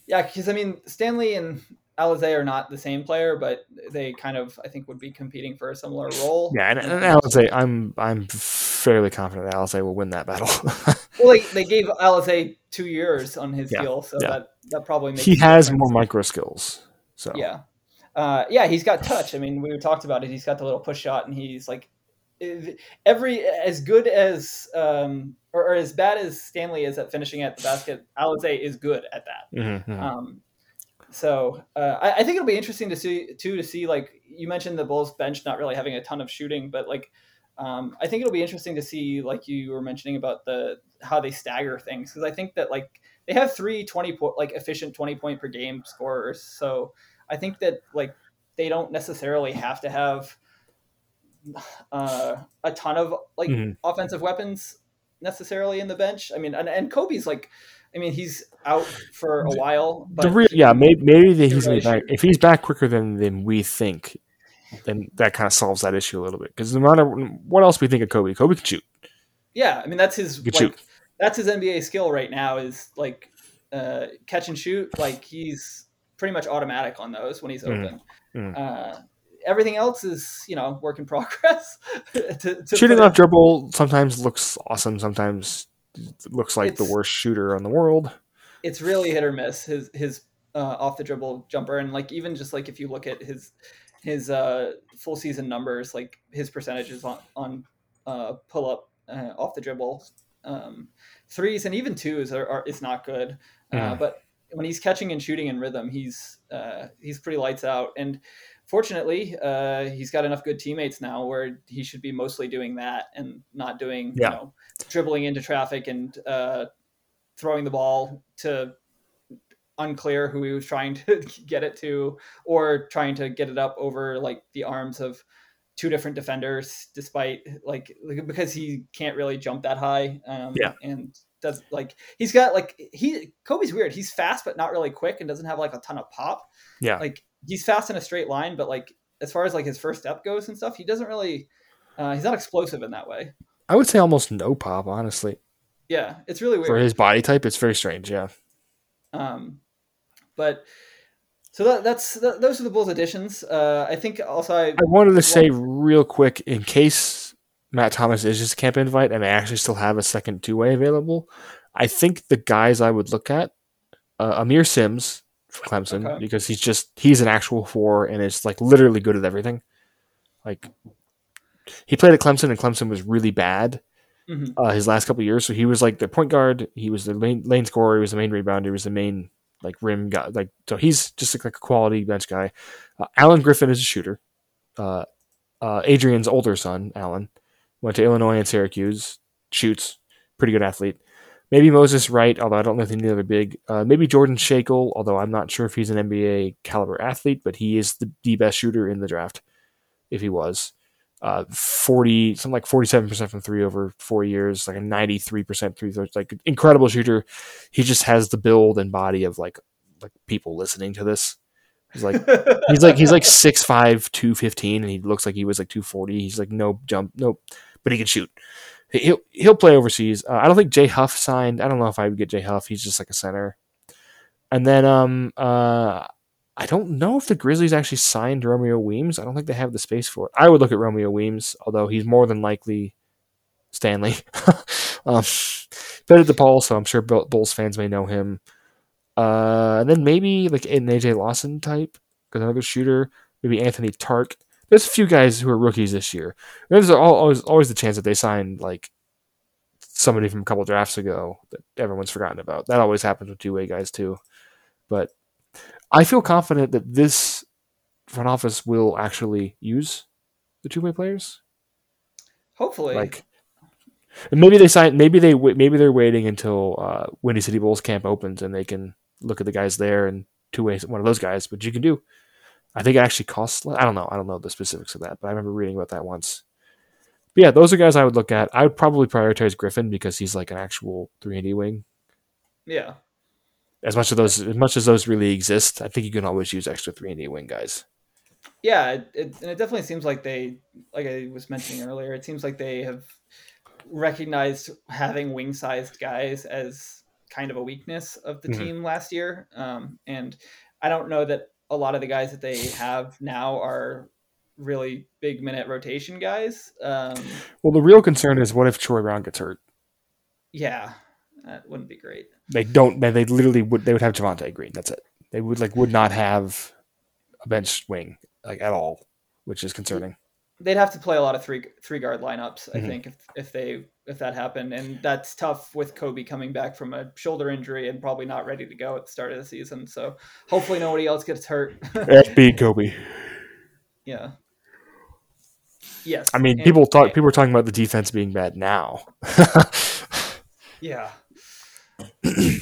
yeah, because I mean Stanley and Alize are not the same player, but they kind of I think would be competing for a similar role. Yeah, and, and Alize, I'm I'm fairly confident that Alize will win that battle. Well, they, they gave Alize two years on his Yeah, deal, so yeah. that that probably makes he has more micro skills. So Yeah. Uh, yeah, he's got touch. I mean, we talked about it. He's got the little push shot, and he's like every as good as um, or, or as bad as Stanley is at finishing at the basket. Alize is good at that. Mhm, mhm. Um, so uh, I, I, think it'll be interesting to see too to see like you mentioned the Bulls bench not really having a ton of shooting, but like um, I think it'll be interesting to see like you were mentioning about the how they stagger things because I think that like they have three 20 point like efficient 20 point per game scorers, so I think that like they don't necessarily have to have uh, a ton of like mm-hmm. offensive weapons necessarily in the bench. I mean, and, and Coby's like, I mean, he's out for a while. But real, yeah, maybe, maybe he's really back. If he's back quicker than than we think, then that kind of solves that issue a little bit. Because no matter what else we think of Coby, Coby can shoot. Yeah, I mean that's his like, shoot. that's his NBA skill right now is like uh, catch and shoot. Like he's pretty much automatic on those when he's mm. open. Mm. Uh, everything else is you know work in progress. to, to Shooting off dribble sometimes looks awesome. Sometimes looks like the worst shooter on the world. It's really hit or miss his his uh, off the dribble jumper, and like even just like if you look at his his uh, full season numbers, like his percentages on on uh, pull up uh, off the dribble um, threes and even twos are, are is not good. Mm. but when he's catching and shooting in rhythm, he's uh, he's pretty lights out. And fortunately, uh, he's got enough good teammates now where he should be mostly doing that and not doing yeah. you know dribbling into traffic and uh, throwing the ball to unclear who he was trying to get it to or trying to get it up over like the arms of two different defenders despite like because he can't really jump that high um, yeah and does like he's got like he Coby's weird he's fast but not really quick and doesn't have like a ton of pop yeah like he's fast in a straight line but like as far as like his first step goes and stuff he doesn't really uh, he's not explosive in that way I would say almost no pop, honestly. Yeah, it's really weird for his body type. It's very strange. Yeah. Um, but so that, that's that, those are the Bulls additions. Uh, I think also I, I wanted to well, say real quick in case Matt Thomas is just a camp invite and I actually still have a second two way available. I think the guys I would look at uh, Aamir Simms from Clemson okay. because he's just he's an actual four and is like literally good at everything. Like he played at Clemson, and Clemson was really bad mm-hmm. uh, his last couple years. So he was like the point guard. He was the main lane scorer. He was the main rebounder. He was the main like rim guy. Like so, he's just like, like a quality bench guy. Uh, Alan Griffin is a shooter. Uh, uh, Adrian's older son, Alan, went to Illinois and Syracuse. Shoots, pretty good athlete. Maybe Moses Wright, although I don't know if he's other big. Uh, maybe Jordan Schakel, although I'm not sure if he's an NBA caliber athlete, but he is the, the best shooter in the draft, if he was uh, 40, something like 47% from three over four years, like a 93% three throws, like incredible shooter. He just has the build and body of like, like people listening to this. He's like, he's like, he's like 6'5, 215, and he looks like he was like 240. He's like, no jump, nope, but he can shoot. He'll, he'll play overseas. Uh, I don't think Jay Huff signed. I don't know if I would get Jay Huff. He's just like a center. And then, um, uh, I don't know if the Grizzlies actually signed Romeo Weems. I don't think they have the space for it. I would look at Romeo Weems, although he's more than likely Stanley. um, been at DePaul, so I'm sure Bulls fans may know him. Uh, and then maybe like an AJ Lawson type, because another shooter. Maybe Anthony Tark. There's a few guys who are rookies this year. There's always always the chance that they sign like somebody from a couple drafts ago that everyone's forgotten about. That always happens with two way guys too. But I feel confident that this front office will actually use the two way players. Hopefully, like maybe they sign. Maybe they maybe they're waiting until uh, Windy City Bulls camp opens and they can look at the guys there and two ways one of those guys. But you can do. I think it actually costs. I don't know. I don't know the specifics of that, but I remember reading about that once. But yeah, those are guys I would look at. I would probably prioritize Griffin because he's like an actual three and D wing. Yeah, as much of those as much as those really exist, I think you can always use extra three and D wing guys. Yeah, it, it, and it definitely seems like they, like I was mentioning earlier, it seems like they have recognized having wing sized guys as kind of a weakness of the mm-hmm. team last year. Um, and I don't know that a lot of the guys that they have now are really big minute rotation guys. Um, well, the real concern is what if Troy Brown gets hurt? Yeah, that wouldn't be great. They don't. They, they literally would. They would have Javonte Green. That's it. They would like would not have a bench wing like at all, which is concerning. They'd have to play a lot of three three guard lineups. I Mhm. think if if they if that happened, and that's tough with Coby coming back from a shoulder injury and probably not ready to go at the start of the season. So hopefully nobody else gets hurt. FB Coby. yeah. Yes. I mean, and- people talk. People are talking about the defense being bad now. Yeah. I-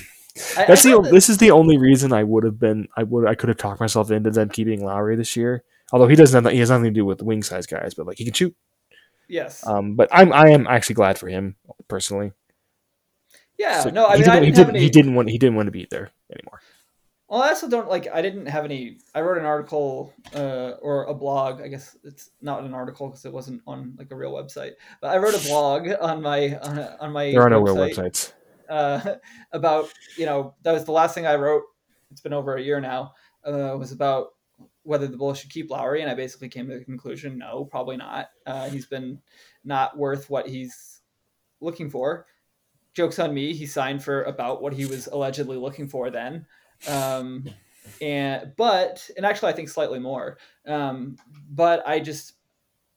I That's the. This is the only reason I would have been. I would. I could have talked myself into them keeping Lauri this year. Although he doesn't. Have, he has nothing to do with wing size guys, but like he can shoot. yes. Um, but I'm. I am actually glad for him personally. yeah. So no, I he mean, didn't. He didn't have didn't. any. He didn't want. He didn't want to be there anymore. Well, I also don't like. I didn't have any. I wrote an article uh, or a blog. I guess it's not an article because it wasn't on like a real website. But I wrote a blog on my on, on my. There are no real websites. Uh, about you know that was the last thing I wrote. It's been over a year now. Uh, was about whether the Bulls should keep Lauri, and I basically came to the conclusion, no, probably not. Uh, he's been not worth what he's looking for. Jokes on me. He signed for about what he was allegedly looking for then. Um, and but and actually I think slightly more. Um, but I just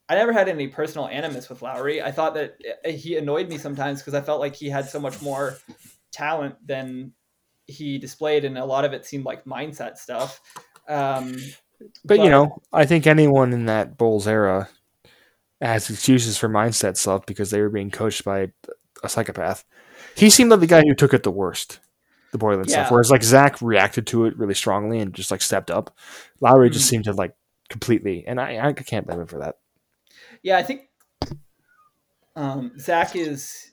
I never had any personal animus with Lauri. I thought that uh, he annoyed me sometimes because I felt like he had so much more talent than he displayed, and a lot of it seemed like mindset stuff. Um, But, you know, I think anyone in that Bulls era has excuses for mindset stuff because they were being coached by a psychopath. He seemed like the guy who took it the worst, the Boylen Yeah. stuff. Whereas like Zach reacted to it really strongly and just like stepped up. Lauri just Mhm. seemed to like completely, and I, I can't blame him for that. yeah, I think um, Zach is.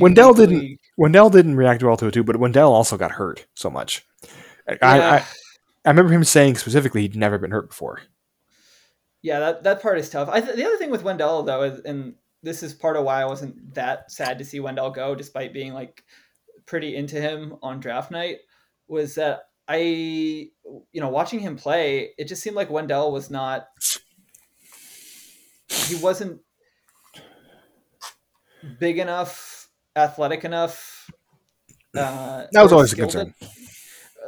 Wendell didn't- uniquely- Wendell didn't react well to it too, but Wendell also got hurt so much. I, I, Yeah. I, I remember him saying specifically he'd never been hurt before. Yeah, that, that part is tough. I th- the other thing with Wendell though is, and this is part of why I wasn't that sad to see Wendell go, despite being like pretty into him on draft night, was that I, you know, watching him play, it just seemed like Wendell was not. He wasn't big enough, athletic enough. Uh, That was always a concern.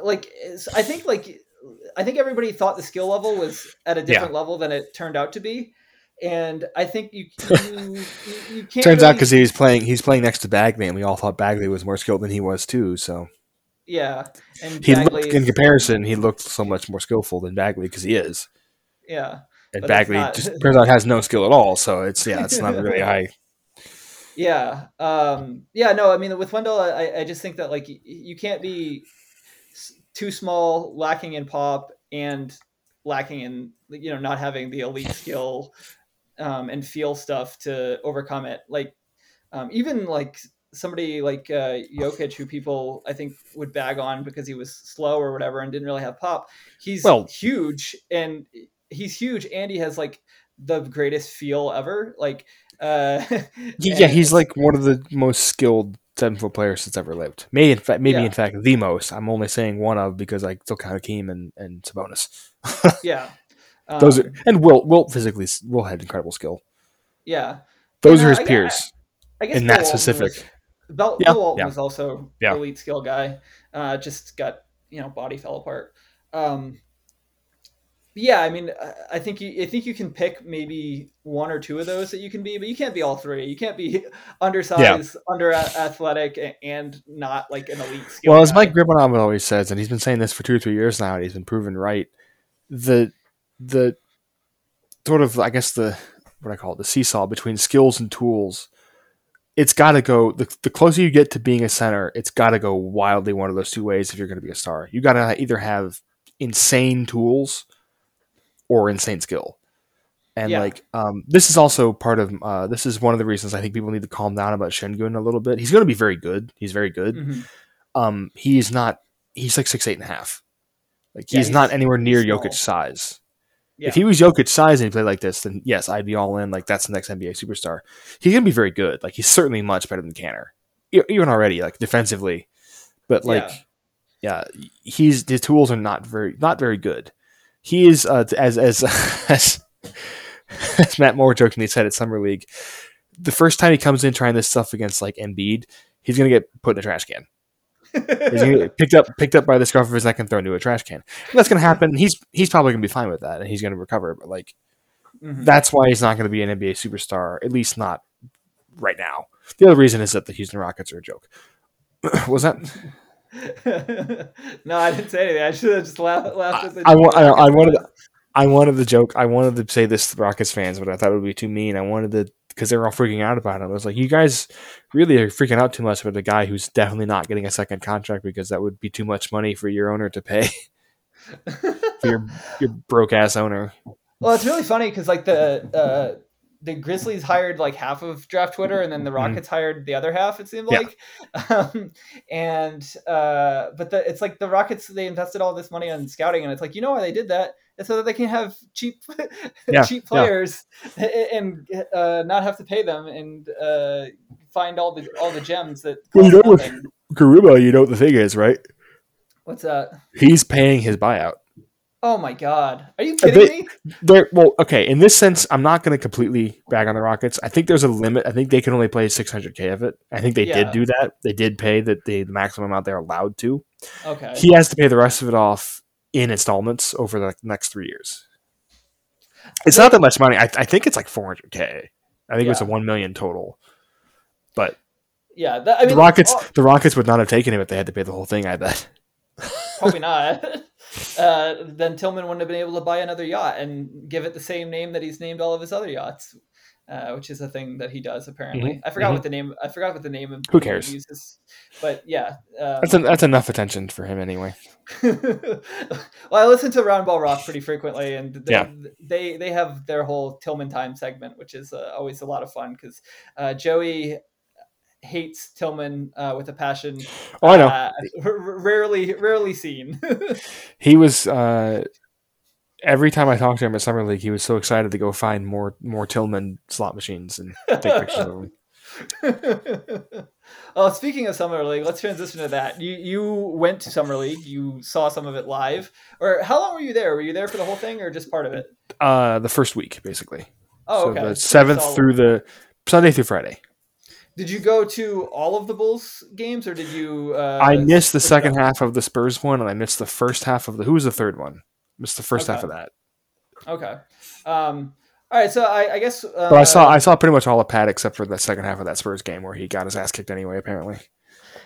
like I think like I think everybody thought the skill level was at a different level than it turned out to be, and I think you you, you, can't. Turns out because he's playing he's playing next to Bagley, and we all thought Bagley was more skilled than he was too. So yeah, and he Bagley looked in comparison, he looked so much more skillful than Bagley because he is. Yeah, And Bagley not- just turns out has no skill at all. So it's yeah, it's not really high. yeah, um, yeah. No, I mean with Wendell, I, I just think that like you can't be too small, lacking in pop, and lacking in you know not having the elite skill um, and feel stuff to overcome it. Like um, even like somebody like uh, Jokic, who people I think would bag on because he was slow or whatever and didn't really have pop. He's Well- huge and he's huge and he has like the greatest feel ever. Like uh, Yeah, he's like one of the most skilled seven foot players that's ever lived. Maybe in fact, maybe Yeah. in fact the most. I'm only saying one of because I still count Akeem and and Sabonis. yeah. Those Um, are and Wilt Wilt physically Wilt had incredible skill. yeah. Those And, are uh, his I- I- peers. I guess in Bill that Walton specific. Was, Bill, Yeah, Bill Walton yeah. was also Yeah. elite skill guy. Uh, just got you know body fell apart. Um, yeah, I mean, I- think you I think you can pick maybe one or two of those that you can be, but you can't be all three. You can't be undersized, under athletic, and not like an elite skill. Well, as guy. Mike Gribanov always says, and he's been saying this for two or three years now, and he's been proven right. The the sort of I guess the what I call it the seesaw between skills and tools. It's got to go the, the closer you get to being a center. It's got to go wildly one of those two ways if you're going to be a star. You got to either have insane tools or in insane skill. And Yeah. like um, this is also part of uh, this is one of the reasons I think people need to calm down about Sengun a little bit. He's going to be very good. He's very good Mhm. um, he's not. He's like six eight and a half. Like Yeah, he's, he's- not anywhere near he's small. Jokic size. Yeah. If he was Jokic size and he played like this, then yes, I'd be all in. Like that's the next NBA superstar. He's gonna be very good. Like he's certainly much better than Kanter, even already like defensively. But like, yeah, he's his tools are not very not very good. He is uh, as as as, as Matt Moore jokingly said at Summer League. The first time he comes in trying this stuff against like Embiid, he's gonna get put in a trash can. He's gonna get picked up picked up by the scruff of his neck and thrown into a trash can. And that's gonna happen. He's he's probably gonna be fine with that, and he's gonna recover. But like, Mhm. That's why he's not going to be an NBA superstar, at least not right now. The other reason is that the Houston Rockets are a joke. Was that? no, I didn't say anything. I should have just laughed, laughed at the. I, wa- I, I wanted I wanted the joke. I wanted to say this to the Rockets fans, but I thought it would be too mean. I wanted to because they were all freaking out about it. I was like, you guys really are freaking out too much about a guy who's definitely not getting a second contract because that would be too much money for your owner to pay for your your broke ass owner. Well, it's really funny because like the uh, the Grizzlies hired like half of draft Twitter, and then the Rockets hired the other half. It seemed Yeah. like, um, and uh, but the, it's like the Rockets they invested all this money on scouting, and it's like you know why they did that? It's so that they can have cheap Yeah, cheap players and uh, not have to pay them and uh, find all the all the gems that. Well, you know nothing. Garuba, you know what the thing is, right? What's that? He's paying his buyout. Oh my god! Are you Uh, kidding they- me? Well, okay. In this sense, I'm not going to completely bag on the Rockets. I think there's a limit. I think they can only play 600k of it. I think they Yeah. did do that. They did pay the, the maximum amount they're allowed to. Okay. He has to pay the rest of it off in installments over the next three years. It's not that much money. I, I think it's like 400k. I think it was a one million total. But yeah, that, I mean, the Rockets, oh, the Rockets would not have taken him if they had to pay the whole thing. I bet. Probably not. uh, then Tilman wouldn't have been able to buy another yacht and give it the same name that he's named all of his other yachts, uh, which is a thing that he does apparently. Mhm, I forgot mhm. what the name. I forgot what the name of Who he cares? uses. But yeah. Um, That's en- that's enough attention for him anyway. well, I listen to Roundball Rock pretty frequently, and they, Yeah. they they have their whole Tilman time segment, which is uh, always a lot of fun because uh, Joey hates Tilman uh, with a passion. Oh, I know. Uh, rarely, rarely seen. He was uh, every time I talked to him at summer league, he was so excited to go find more more Tilman slot machines and take pictures of them. oh, speaking of summer league, let's transition to that. You you went to summer league. You saw some of it live, or how long were you there? Were you there for the whole thing, or just part of it? Uh, the first week, basically. Oh, so okay. the seventh through the Sunday through Friday. Did you go to all of the Bulls games, or did you? Uh, I missed the second half of the Spurs one, and I missed the first half of the. Who was the third one? Missed the first half of that. Okay. Um. All right. So I, I guess. Uh, But I saw I saw pretty much all of Pat except for the second half of that Spurs game where he got his ass kicked anyway. Apparently,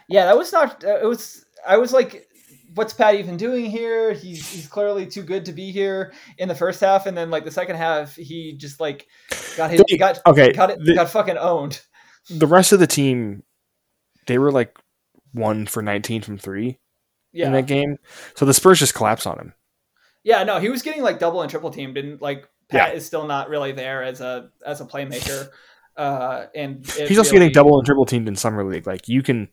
Yeah, that was not. Uh, it was. I was like, "What's Pat even doing here? He's he's clearly too good to be here." In the first half, and then like the second half, he just like got his They- got okay, got it the- got fucking owned. The rest of the team, they were like one for nineteen from three Yeah. in that game. So the Spurs just collapsed on him. Yeah. No, he was getting like double and triple teamed, and like Pat is still not really there as a as a playmaker. Uh, and He's also really- getting double and triple teamed in summer league. Like you can,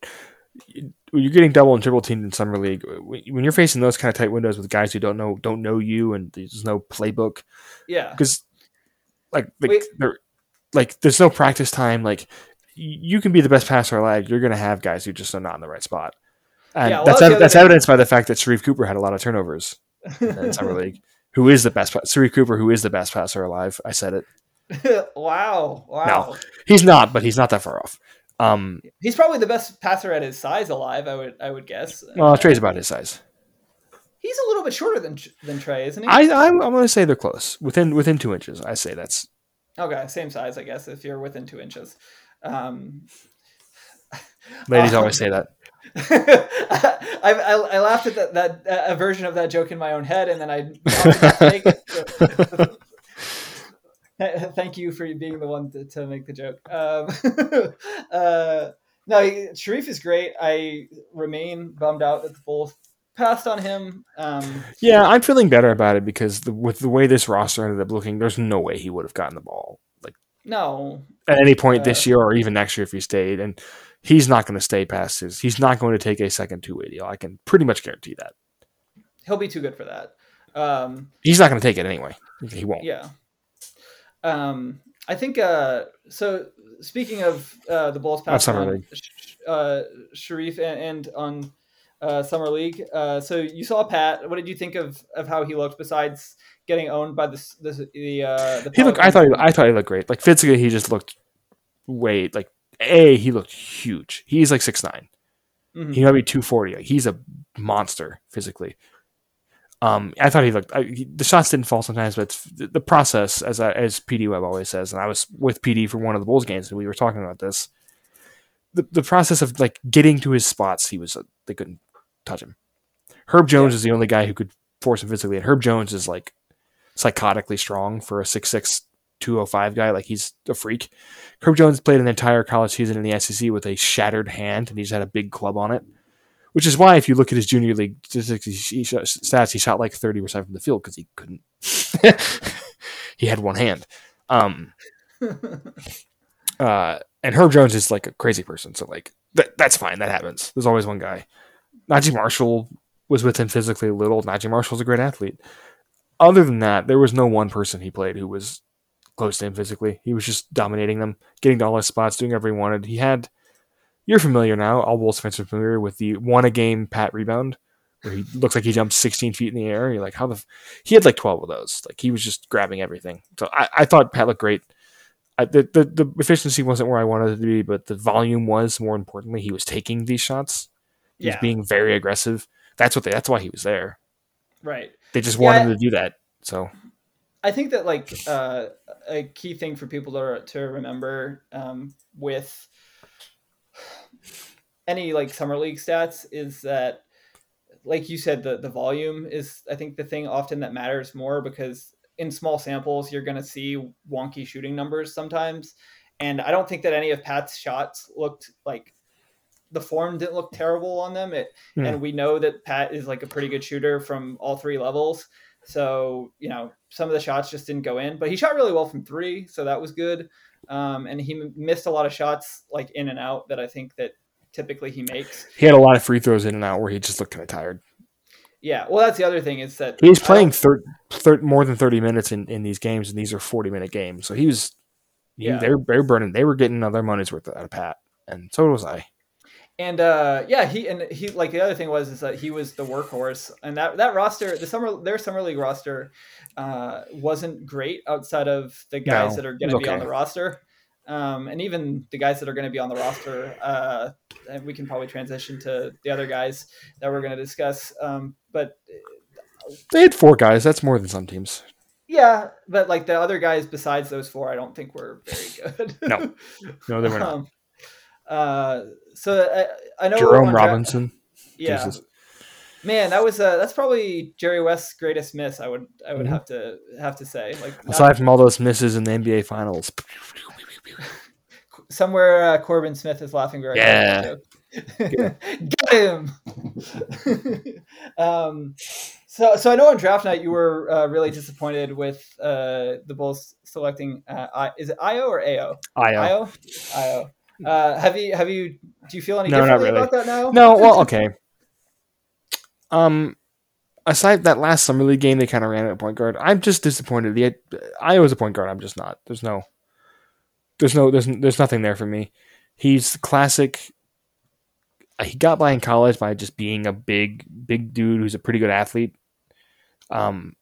you're getting double and triple teamed in summer league, when you're facing those kind of tight windows with guys who don't know don't know you and there's no playbook Yeah. because, like, like like there's no practice time. Like you can be the best passer alive. You're gonna have guys who just are not in the right spot. And Yeah, well, that's that's ev- that's thing. evidenced by the fact that Sharife Cooper had a lot of turnovers in summer league. Who is the best? pa- Sharife Cooper, who is the best passer alive? I said it. wow. Wow. He's not, but he's not that far off. Um, He's probably the best passer at his size alive. I would I would guess. well, Trae's about his size. He's a little bit shorter than than Trae, isn't he? I, I'm, I'm going to say they're close, within within two inches. I say that's Okay, same size, I guess, if you're within two inches. Um, ladies always say that. I, I, I laughed at that, that uh, a version of that joke in my own head, and then I opted not to make it. So- Thank you for being the one to, to make the joke. Um, uh, no, Sharife is great. I remain bummed out that the Bulls passed on him. Um, Yeah, I'm feeling better about it because the, with the way this roster ended up looking, there's no way he would have gotten the ball no, at any point Uh, this year or even next year if he stayed. And he's not going to stay past his. He's not going to take a second two way deal. I can pretty much guarantee that. he'll be too good for that. Um, He's not going to take it anyway. He won't. Yeah. Um, I think uh, so. Speaking of uh, the Bulls pass Summer on League. Sh- uh, Sharife and, and on uh, summer league. Uh, so you saw Pat. What did you think of, of how he looked? Besides getting owned by this, s- the uh, the He looked. I thought. He, I thought he looked great. Like physically, he just looked. Way like a. He looked huge. He's like six nine. Mhm. He might be two forty. He's a monster physically. Um, I thought he looked. I, he, the shots didn't fall sometimes, but the, the process, as I, as PD Webb always says, and I was with PD for one of the Bulls games, and we were talking about this. The, the process of like getting to his spots, he was uh, they couldn't touch him. Herb Jones yeah. is the only guy who could force him physically, and Herb Jones is like psychotically strong for a 6'6", 205 guy. Like he's a freak. Herb Jones played an entire college season in the SEC with a shattered hand, and he's had a big club on it which is why if you look at his junior league statistics, he shot, stats, he shot like thirty percent from the field because he couldn't. he had one hand. Um, uh, and Herb Jones is like a crazy person, so like that, that's fine. That happens. There's always one guy. Naji Marshall was with him physically a little. Naji Marshall's a great athlete. Other than that, there was no one person he played who was close to him physically. He was just dominating them, getting to all his spots, doing whatever he wanted. He had you're familiar now. All Bulls fans are familiar with the one a game pat rebound where he looks like he jumped 16 feet in the air. You're like, how the? F-? He had like 12 of those. Like he was just grabbing everything. So I, I thought Pat looked great. I, the, the the efficiency wasn't where I wanted it to be, but the volume was. More importantly, he was taking these shots. He yeah. was being very aggressive. That's what they, that's why he was there. Right. They just wanted yeah, him to do that. So I think that like uh, a key thing for people to to remember um, with any like summer league stats is that like you said the the volume is i think the thing often that matters more because in small samples you're going to see wonky shooting numbers sometimes and i don't think that any of pat's shots looked like the form didn't look terrible on them it, mm. and we know that pat is like a pretty good shooter from all three levels so you know some of the shots just didn't go in but he shot really well from three so that was good um, and he missed a lot of shots like in and out that i think that typically he makes. He had a lot of free throws in and out where he just looked kind of tired. Yeah, well, that's the other thing is that he's playing thir- thir- more than thirty minutes in, in these games, and these are forty minute games. So he was, yeah, they're they were burning. They were getting other money's worth out of Pat, and so was I. And uh, yeah, he and he like the other thing was is that he was the workhorse, and that that roster, the summer their summer league roster, uh, wasn't great outside of the guys no, that are going to be okay. on the roster. Um, and even the guys that are going to be on the roster, uh, and we can probably transition to the other guys that we're going to discuss. Um, but they had four guys. That's more than some teams. Yeah, but like the other guys besides those four, I don't think were very good. no, no, they were not. Um, uh, so I, I know Jerome Robinson. yeah, Jesus. man, that was uh, that's probably Jerry West's greatest miss. I would I would mm-hmm. have to have to say. Like aside from all those misses in the NBA Finals. Somewhere, uh, Corbin Smith is laughing very yeah. Get him. um, so, so I know on draft night you were uh, really disappointed with uh, the Bulls selecting. Uh, I, is it Io or Ao? Io. Ayo. Ayo. Uh, have you have you do you feel any no, differently really. about that now? No. Well, okay. um, aside that last summer league game, they kind of ran at point guard. I'm just disappointed. The Ayo is a point guard. I'm just not. There's no. There's no there's there's nothing there for me. He's classic. Uh, he got by in college by just being a big big dude who's a pretty good athlete. Um,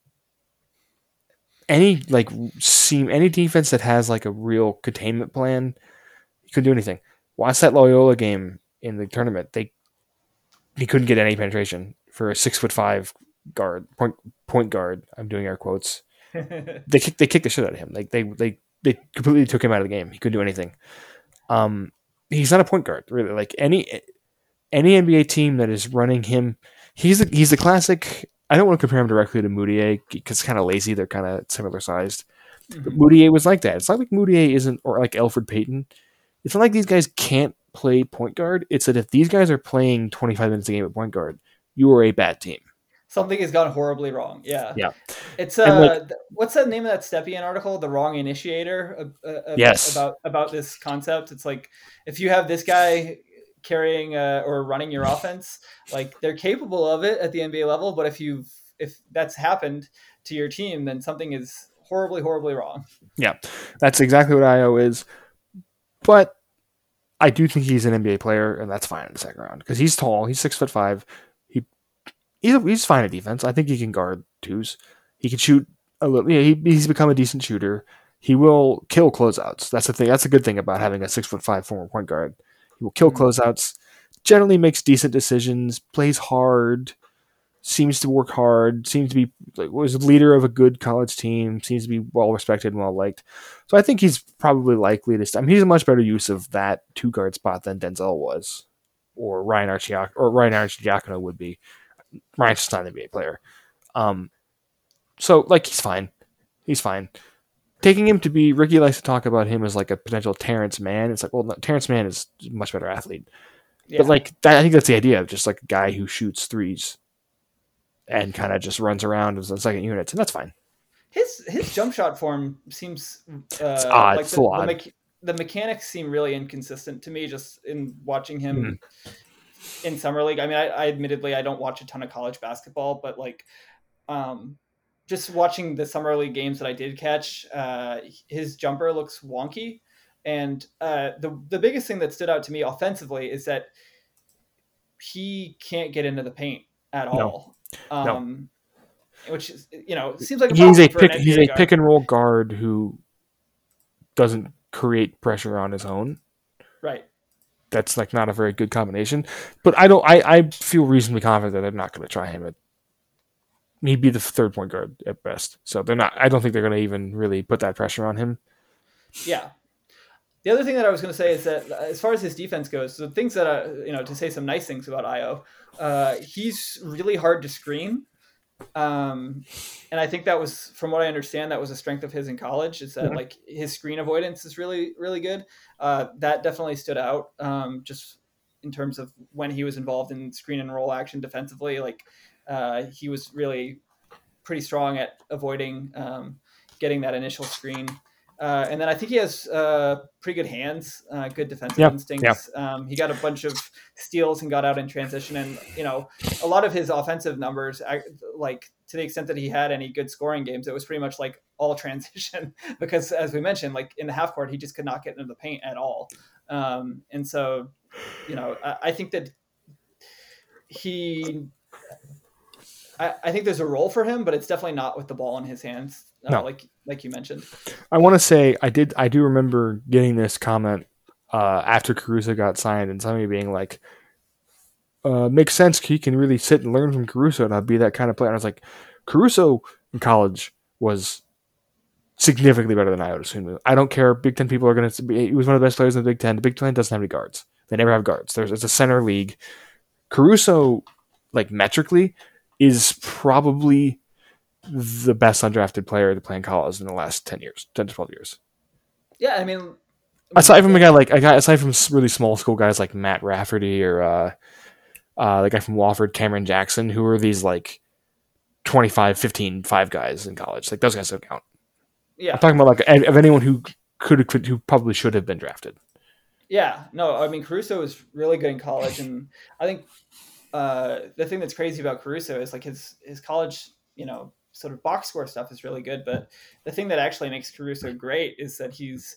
any like seem any defense that has like a real containment plan, he couldn't do anything. Watch that Loyola game in the tournament. They he couldn't get any penetration for a six foot five guard point point guard. I'm doing air quotes. they kicked they kicked the shit out of him. Like they they they completely took him out of the game. He couldn't do anything. Um, he's not a point guard really. Like any any NBA team that is running him, he's a, he's a classic. I don't want to compare him directly to Mudiay because it's kind of lazy. They're kind of similar sized. Mm-hmm. But Mudiay was like that. It's not like Mudiay isn't or like Elfrid Payton. It's not like these guys can't play point guard. It's that if these guys are playing 25 minutes a game at point guard, you are a bad team something has gone horribly wrong. Yeah. Yeah. It's uh, like, what's the name of that Stepien article? The wrong initiator. Uh, uh, yes. About about this concept. It's like if you have this guy carrying uh, or running your offense, like they're capable of it at the NBA level, but if you if that's happened to your team, then something is horribly horribly wrong. Yeah, that's exactly what Ayo is. But I do think he's an NBA player, and that's fine in the second round because he's tall. He's six foot five he's, he's fine at defense. I think he can guard twos. He can shoot a little. Yeah, he, he's become a decent shooter. He will kill closeouts. That's the thing. That's a good thing about having a six foot five former point guard. He will kill mm-hmm. closeouts. Generally makes decent decisions. Plays hard. Seems to work hard, seems to be like was a leader of a good college team, seems to be well respected and well liked. So I think he's probably likely to. I mean, he's a much better use of that two guard spot than Denzel was, or Ryan Arcidiacono, or Ryan Arcidiacono would be. Ryan's just not an NBA player. Um, so like he's fine, he's fine. Taking him to be Ricky likes to talk about him as like a potential Terance Mann. It's like, well, no, Terance Mann is a much better athlete. Yeah. But like that, I think that's the idea of just like a guy who shoots threes and kind of just runs around as a second unit, and that's fine. His his jump shot form seems uh, odd. Like it's the, odd. The, me- the, mechanics seem really inconsistent to me, just in watching him mm. in summer league. I mean, I, I, admittedly I don't watch a ton of college basketball, but like, um, just watching the summer league games that I did catch, uh, his jumper looks wonky, and uh, the the biggest thing that stood out to me offensively is that he can't get into the paint at no. Um, no. Which is, you know, seems like a he's a pick. He's a guard. pick and roll guard who doesn't create pressure on his own. Right. That's like not a very good combination. But I don't. I I feel reasonably confident that they're not going to try him at. He'd be the third point guard at best. So they're not. I don't think they're going to even really put that pressure on him. Yeah, the other thing that I was going to say is that as far as his defense goes, the things that I, you know, to say some nice things about Ayo, uh, he's really hard to screen. Um, and I think that was, from what I understand, that was a strength of his in college. Is that mm-hmm. like his screen avoidance is really, really good. Uh, that definitely stood out. Um, just in terms of when he was involved in screen and roll action defensively, like uh, he was really pretty strong at avoiding um, getting that initial screen. Uh, and then I think he has uh, pretty good hands, uh, good defensive yep. instincts. Yep. Um, he got a bunch of steals and got out in transition, and you know a lot of his offensive numbers, like to the extent that he had any good scoring games, it was pretty much like all transition because, as we mentioned, like in the half court, he just could not get into the paint at all. Um, and so, you know, I, I think that he I, I, think there's a role for him, but it's definitely not with the ball in his hands, uh, no. like like you mentioned. I want to say I did I do remember getting this comment uh, after Caruso got signed, and somebody being like, uh, "Makes sense. He can really sit and learn from Caruso and be that kind of player." And I was like, Caruso in college was significantly better than I Ayo Dosunmu. I don't care. Big Ten people are going to be. He was one of the best players in the Big Ten. The Big Ten doesn't have any guards. They never have guards. There's it's a center league. Caruso, like metrically, is probably the best undrafted player to play in college in the last 10 years, 10 to 12 years. Yeah, I mean, aside from a guy like a guy aside from really small school guys like Matt Rafferty or uh, uh, the guy from Wofford, Cameron Jackson, who are these like 25, 15, five guys in college. Like those guys don't count. Yeah. I'm talking about like of anyone who could, could who probably should have been drafted. Yeah, no, I mean Caruso was really good in college, and I think uh, the thing that's crazy about Caruso is like his his college, you know, sort of box score stuff is really good. But the thing that actually makes Caruso great is that he's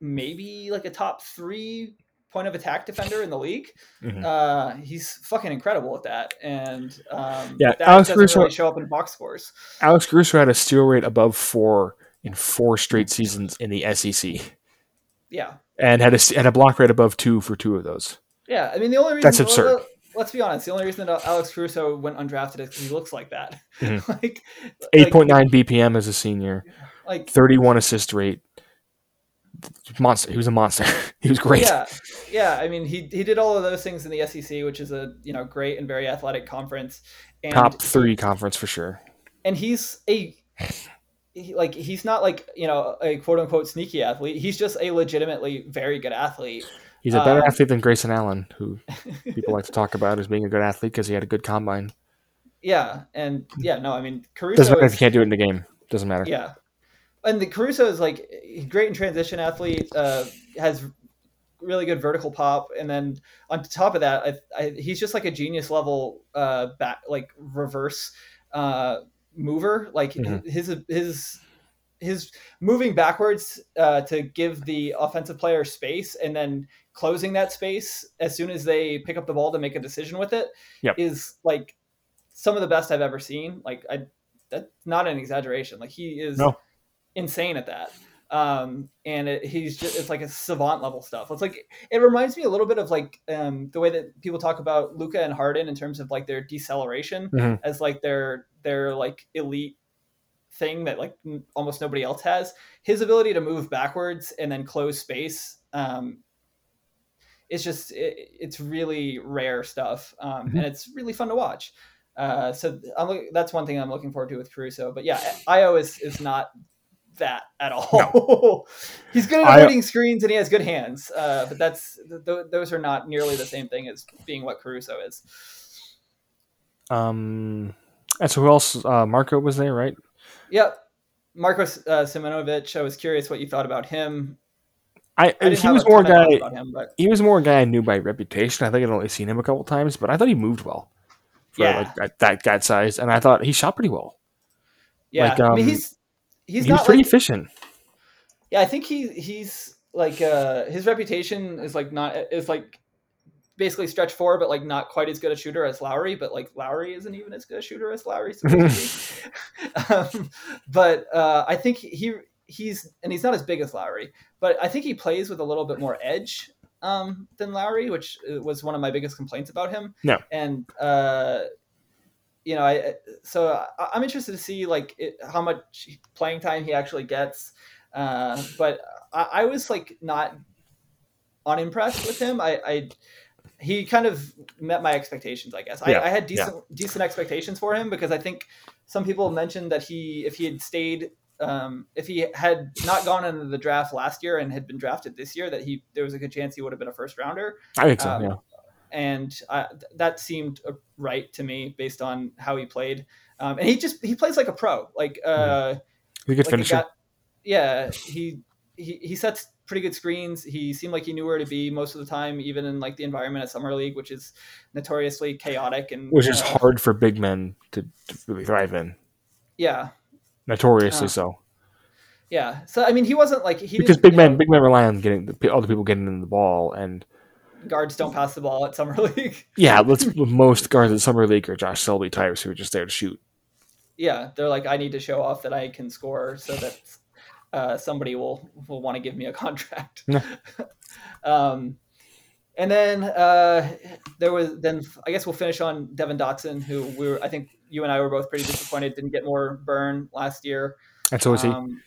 maybe like a top three point of attack defender in the league. Mm-hmm. Uh, he's fucking incredible at that, and um, yeah, that Alex doesn't Caruso really show up in box scores. Alex Caruso had a steal rate above four in four straight seasons in the SEC. Yeah, and had a had a block rate above two for two of those. Yeah, I mean the only reason that's absurd let's be honest. The only reason that Alex Caruso went undrafted is because he looks like that. Mm-hmm. like eight point nine BPM as a senior, like thirty one assist rate. Monster. He was a monster. he was great. Yeah, yeah. I mean, he he did all of those things in the SEC, which is a you know great and very athletic conference. And Top three conference for sure. And he's a he, like he's not like you know a quote unquote sneaky athlete. He's just a legitimately very good athlete. He's a better um, athlete than Grayson Allen, who people like to talk about as being a good athlete because he had a good combine. Yeah, and yeah, no, I mean Caruso doesn't matter is, if you can't do it in the game. Doesn't matter. Yeah, and the Caruso is like great in transition athlete. Uh, has really good vertical pop, and then on top of that, I, I, he's just like a genius level uh, back like reverse uh, mover. Like mm-hmm. his his his moving backwards uh, to give the offensive player space and then closing that space as soon as they pick up the ball to make a decision with it yep. is like some of the best I've ever seen. Like I, that's not an exaggeration. Like he is no. insane at that. um, and it, he's just it's like a savant level stuff. It's like it reminds me a little bit of like um, the way that people talk about Luka and Harden in terms of like their deceleration Mhm. as like their their like elite thing that like n- almost nobody else has. His ability to move backwards and then close space. Um, it's just it, it's really rare stuff, um, Mhm. and it's really fun to watch. Uh, so I'm, that's one thing I'm looking forward to with Caruso. But yeah, Io is is not that at all. He's good at avoiding screens and he has good hands, uh, but that's th- th- those are not nearly the same thing as being what Caruso is. Um, and so who else? Uh, Marco was there, right? Yep. Marcos uh, Simonovic. I was curious what you thought about him. I, I he was more guy. about him, but He was more a guy I knew by reputation. I think I'd only seen him a couple times, but I thought he moved well for Yeah. like that, that size, and I thought he shot pretty well. yeah, Like, I mean um, he's he's he not pretty like efficient. yeah. I think he he's like uh, his reputation is like not is like basically stretch four, but like not quite as good a shooter as Lauri. But like Lauri isn't even as good a shooter as Lauri. supposed to be. um, but uh, I think he he's and he's not as big as Lauri, but I think he plays with a little bit more edge um, than Lauri, which uh, was one of my biggest complaints about him. No. and uh, you know, I so I, I'm interested to see like it, how much playing time he actually gets. Uh, but I, I was like not unimpressed with him. I, I he kind of met my expectations, I guess. Yeah, I, I had decent decent expectations for him because I think some people mentioned that he if he had stayed um, if he had not gone into the draft last year and had been drafted this year, that he there was a good chance he would have been a first rounder I think so. um, yeah, and I, th- that seemed uh, right to me based on how he played. Um, and he just he plays like a pro, like uh, a good like a finisher. guy- yeah, he, he he sets pretty good screens. He seemed like he knew where to be most of the time, even in like the environment at summer league, which is notoriously chaotic and which is uh, hard for big men to, to really thrive in. Yeah, Notoriously Uh, so, yeah. So I mean, he wasn't like he because big men, know, big men rely on getting the, other people getting in the ball, and guards don't pass the ball at summer league. yeah, let's most guards at summer league are Josh Selby types who are just there to shoot. yeah, they're like, I need to show off that I can score so that uh, somebody will will want to give me a contract. Um, and then uh, there was then I guess we'll finish on Devon Dotson, who we were I think you and I were both pretty disappointed didn't get more burn last year. And so he. Um,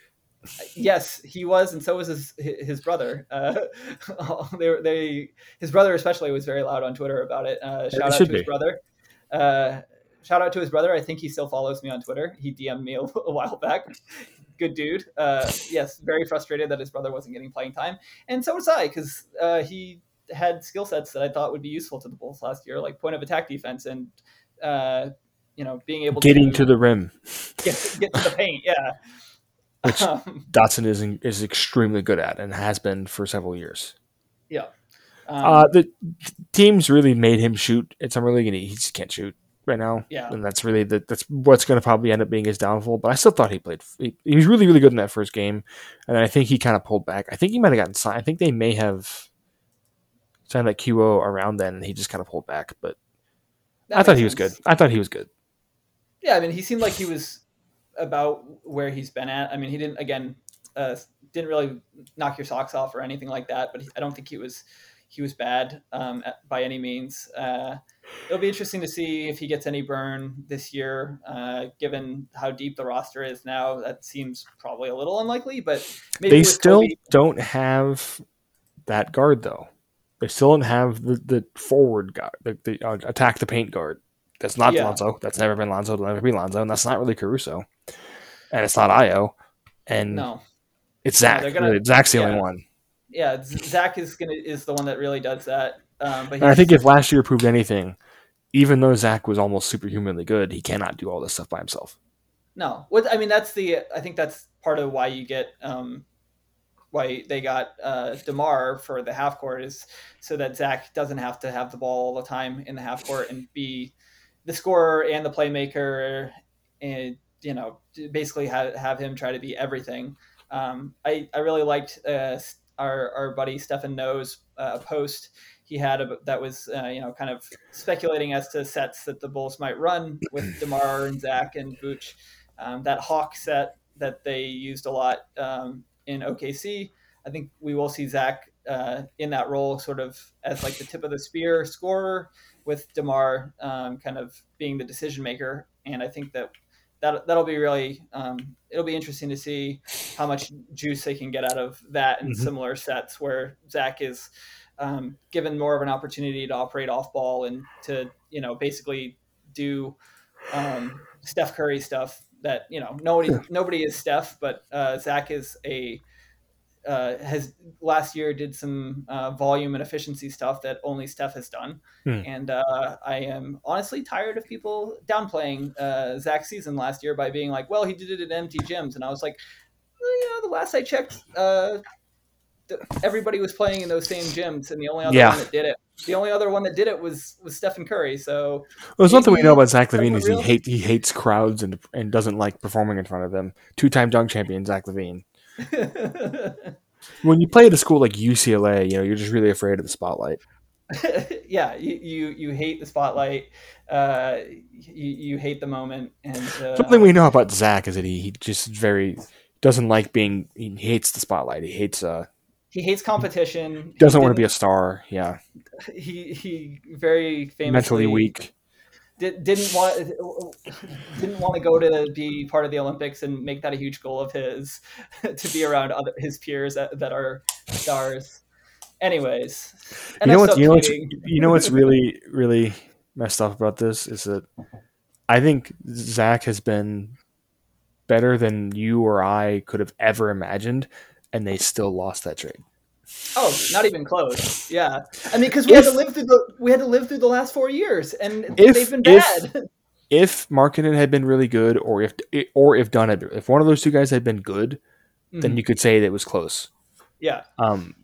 yes, he was, and so was his his brother. Uh, they were- they his brother especially was very loud on Twitter about it. Uh, shout out to should his brother. Uh, shout out to his brother. I think he still follows me on Twitter. He DM'd me a, a while back. Good dude. Uh, yes, very frustrated that his brother wasn't getting playing time, and so was I because uh, he had skill sets that I thought would be useful to the Bulls last year, like point of attack defense and uh, you know being able Getting to to the rim, get, get to the paint. Yeah. Which- Um, Dotson is is extremely good at and has been for several years. um, Uh, the teams really made him shoot at summer league, and he just can't shoot right now. Yeah. and that's really the, that's what's going to probably end up being his downfall. But I still thought he played. He, he was really really good in that first game, and then I think he kind of pulled back. I think he might have gotten signed. I think they may have signed that QO around then, and he just kind of pulled back. But that I thought he was good. I thought he was good. Yeah, I mean, he seemed like he was about where he's been at. I mean, he didn't again uh, didn't really knock your socks off or anything like that, but he, I don't think he was he was bad um, at, by any means. Uh, it'll be interesting to see if he gets any burn this year, uh, given how deep the roster is now. That seems probably a little unlikely, but maybe They still Kobe- don't have that guard though. They still don't have the, the forward guard, the, the uh, attack the paint guard. That's not Yeah. Lonzo. That's never been Lonzo. It'll never be Lonzo, and that's not really Caruso, and it's not Ayo, and no. it's Zach. gonna- really. Zach's the only one. Yeah, Zach is gonna is the one that really does that. Um, but I think if last year proved anything, even though Zach was almost superhumanly good, he cannot do all this stuff by himself. No, what I mean that's the I think that's part of why you get um, why they got uh, Demar for the half court is so that Zach doesn't have to have the ball all the time in the half court and be the scorer and the playmaker and you know basically have, have him try to be everything. Um, I I really liked uh, our our buddy Stephen Noh's uh, post he had a, that was uh, you know kind of speculating as to sets that the Bulls might run with Demar and Zach and Vooch. Um, that Hawk set that they used a lot um, in OKC. I think we will see Zach uh, in that role, sort of as like the tip of the spear scorer, with Demar um, kind of being the decision maker. And I think that that that'll be really um, it'll be interesting to see how much juice they can get out of that in mm-hmm. similar sets where Zach is um, given more of an opportunity to operate off ball and to you know basically do um, Steph Curry stuff that you know nobody nobody is Steph, but uh, Zach is a uh, has last year did some uh, volume and efficiency stuff that only Steph has done, hmm. and uh, I am honestly tired of people downplaying uh, Zach's season last year by being like, "Well, he did it in empty gyms," and I was like, well, "You know, the last I checked, uh, everybody was playing in those same gyms, and the only other yeah. one that did it, the only other one that did it was was Stephen Curry. So, well, there's one thing we know about Zach LaVine is he hate he hates crowds and and doesn't like performing in front of them. Two time dunk champion Zach LaVine. when you play at a school like UCLA, you know you're just really afraid of the spotlight. yeah, you, you you hate the spotlight. Uh, you, you hate the moment, and uh, something we know about Zach is that he, he just very doesn't like being. He hates the spotlight. He hates uh he hates competition. He doesn't want to be a star. Yeah. He he very famously mentally weak. Did, didn't want didn't want to go to be part of the Olympics and make that a huge goal of his to be around other, his peers that, that are stars. Anyways, you know what you know what's, you know what's really really messed up about this is that I think Zach has been better than you or I could have ever imagined and they still lost that trade. Oh, not even close. Yeah, I mean, because we if, had to live through the we had to live through the last four years, and if, they've been bad. If, if Markkanen had been really good, or if or if Dunn had, if one of those two guys had been good, mm-hmm. then you could say that it was close. Yeah. Um,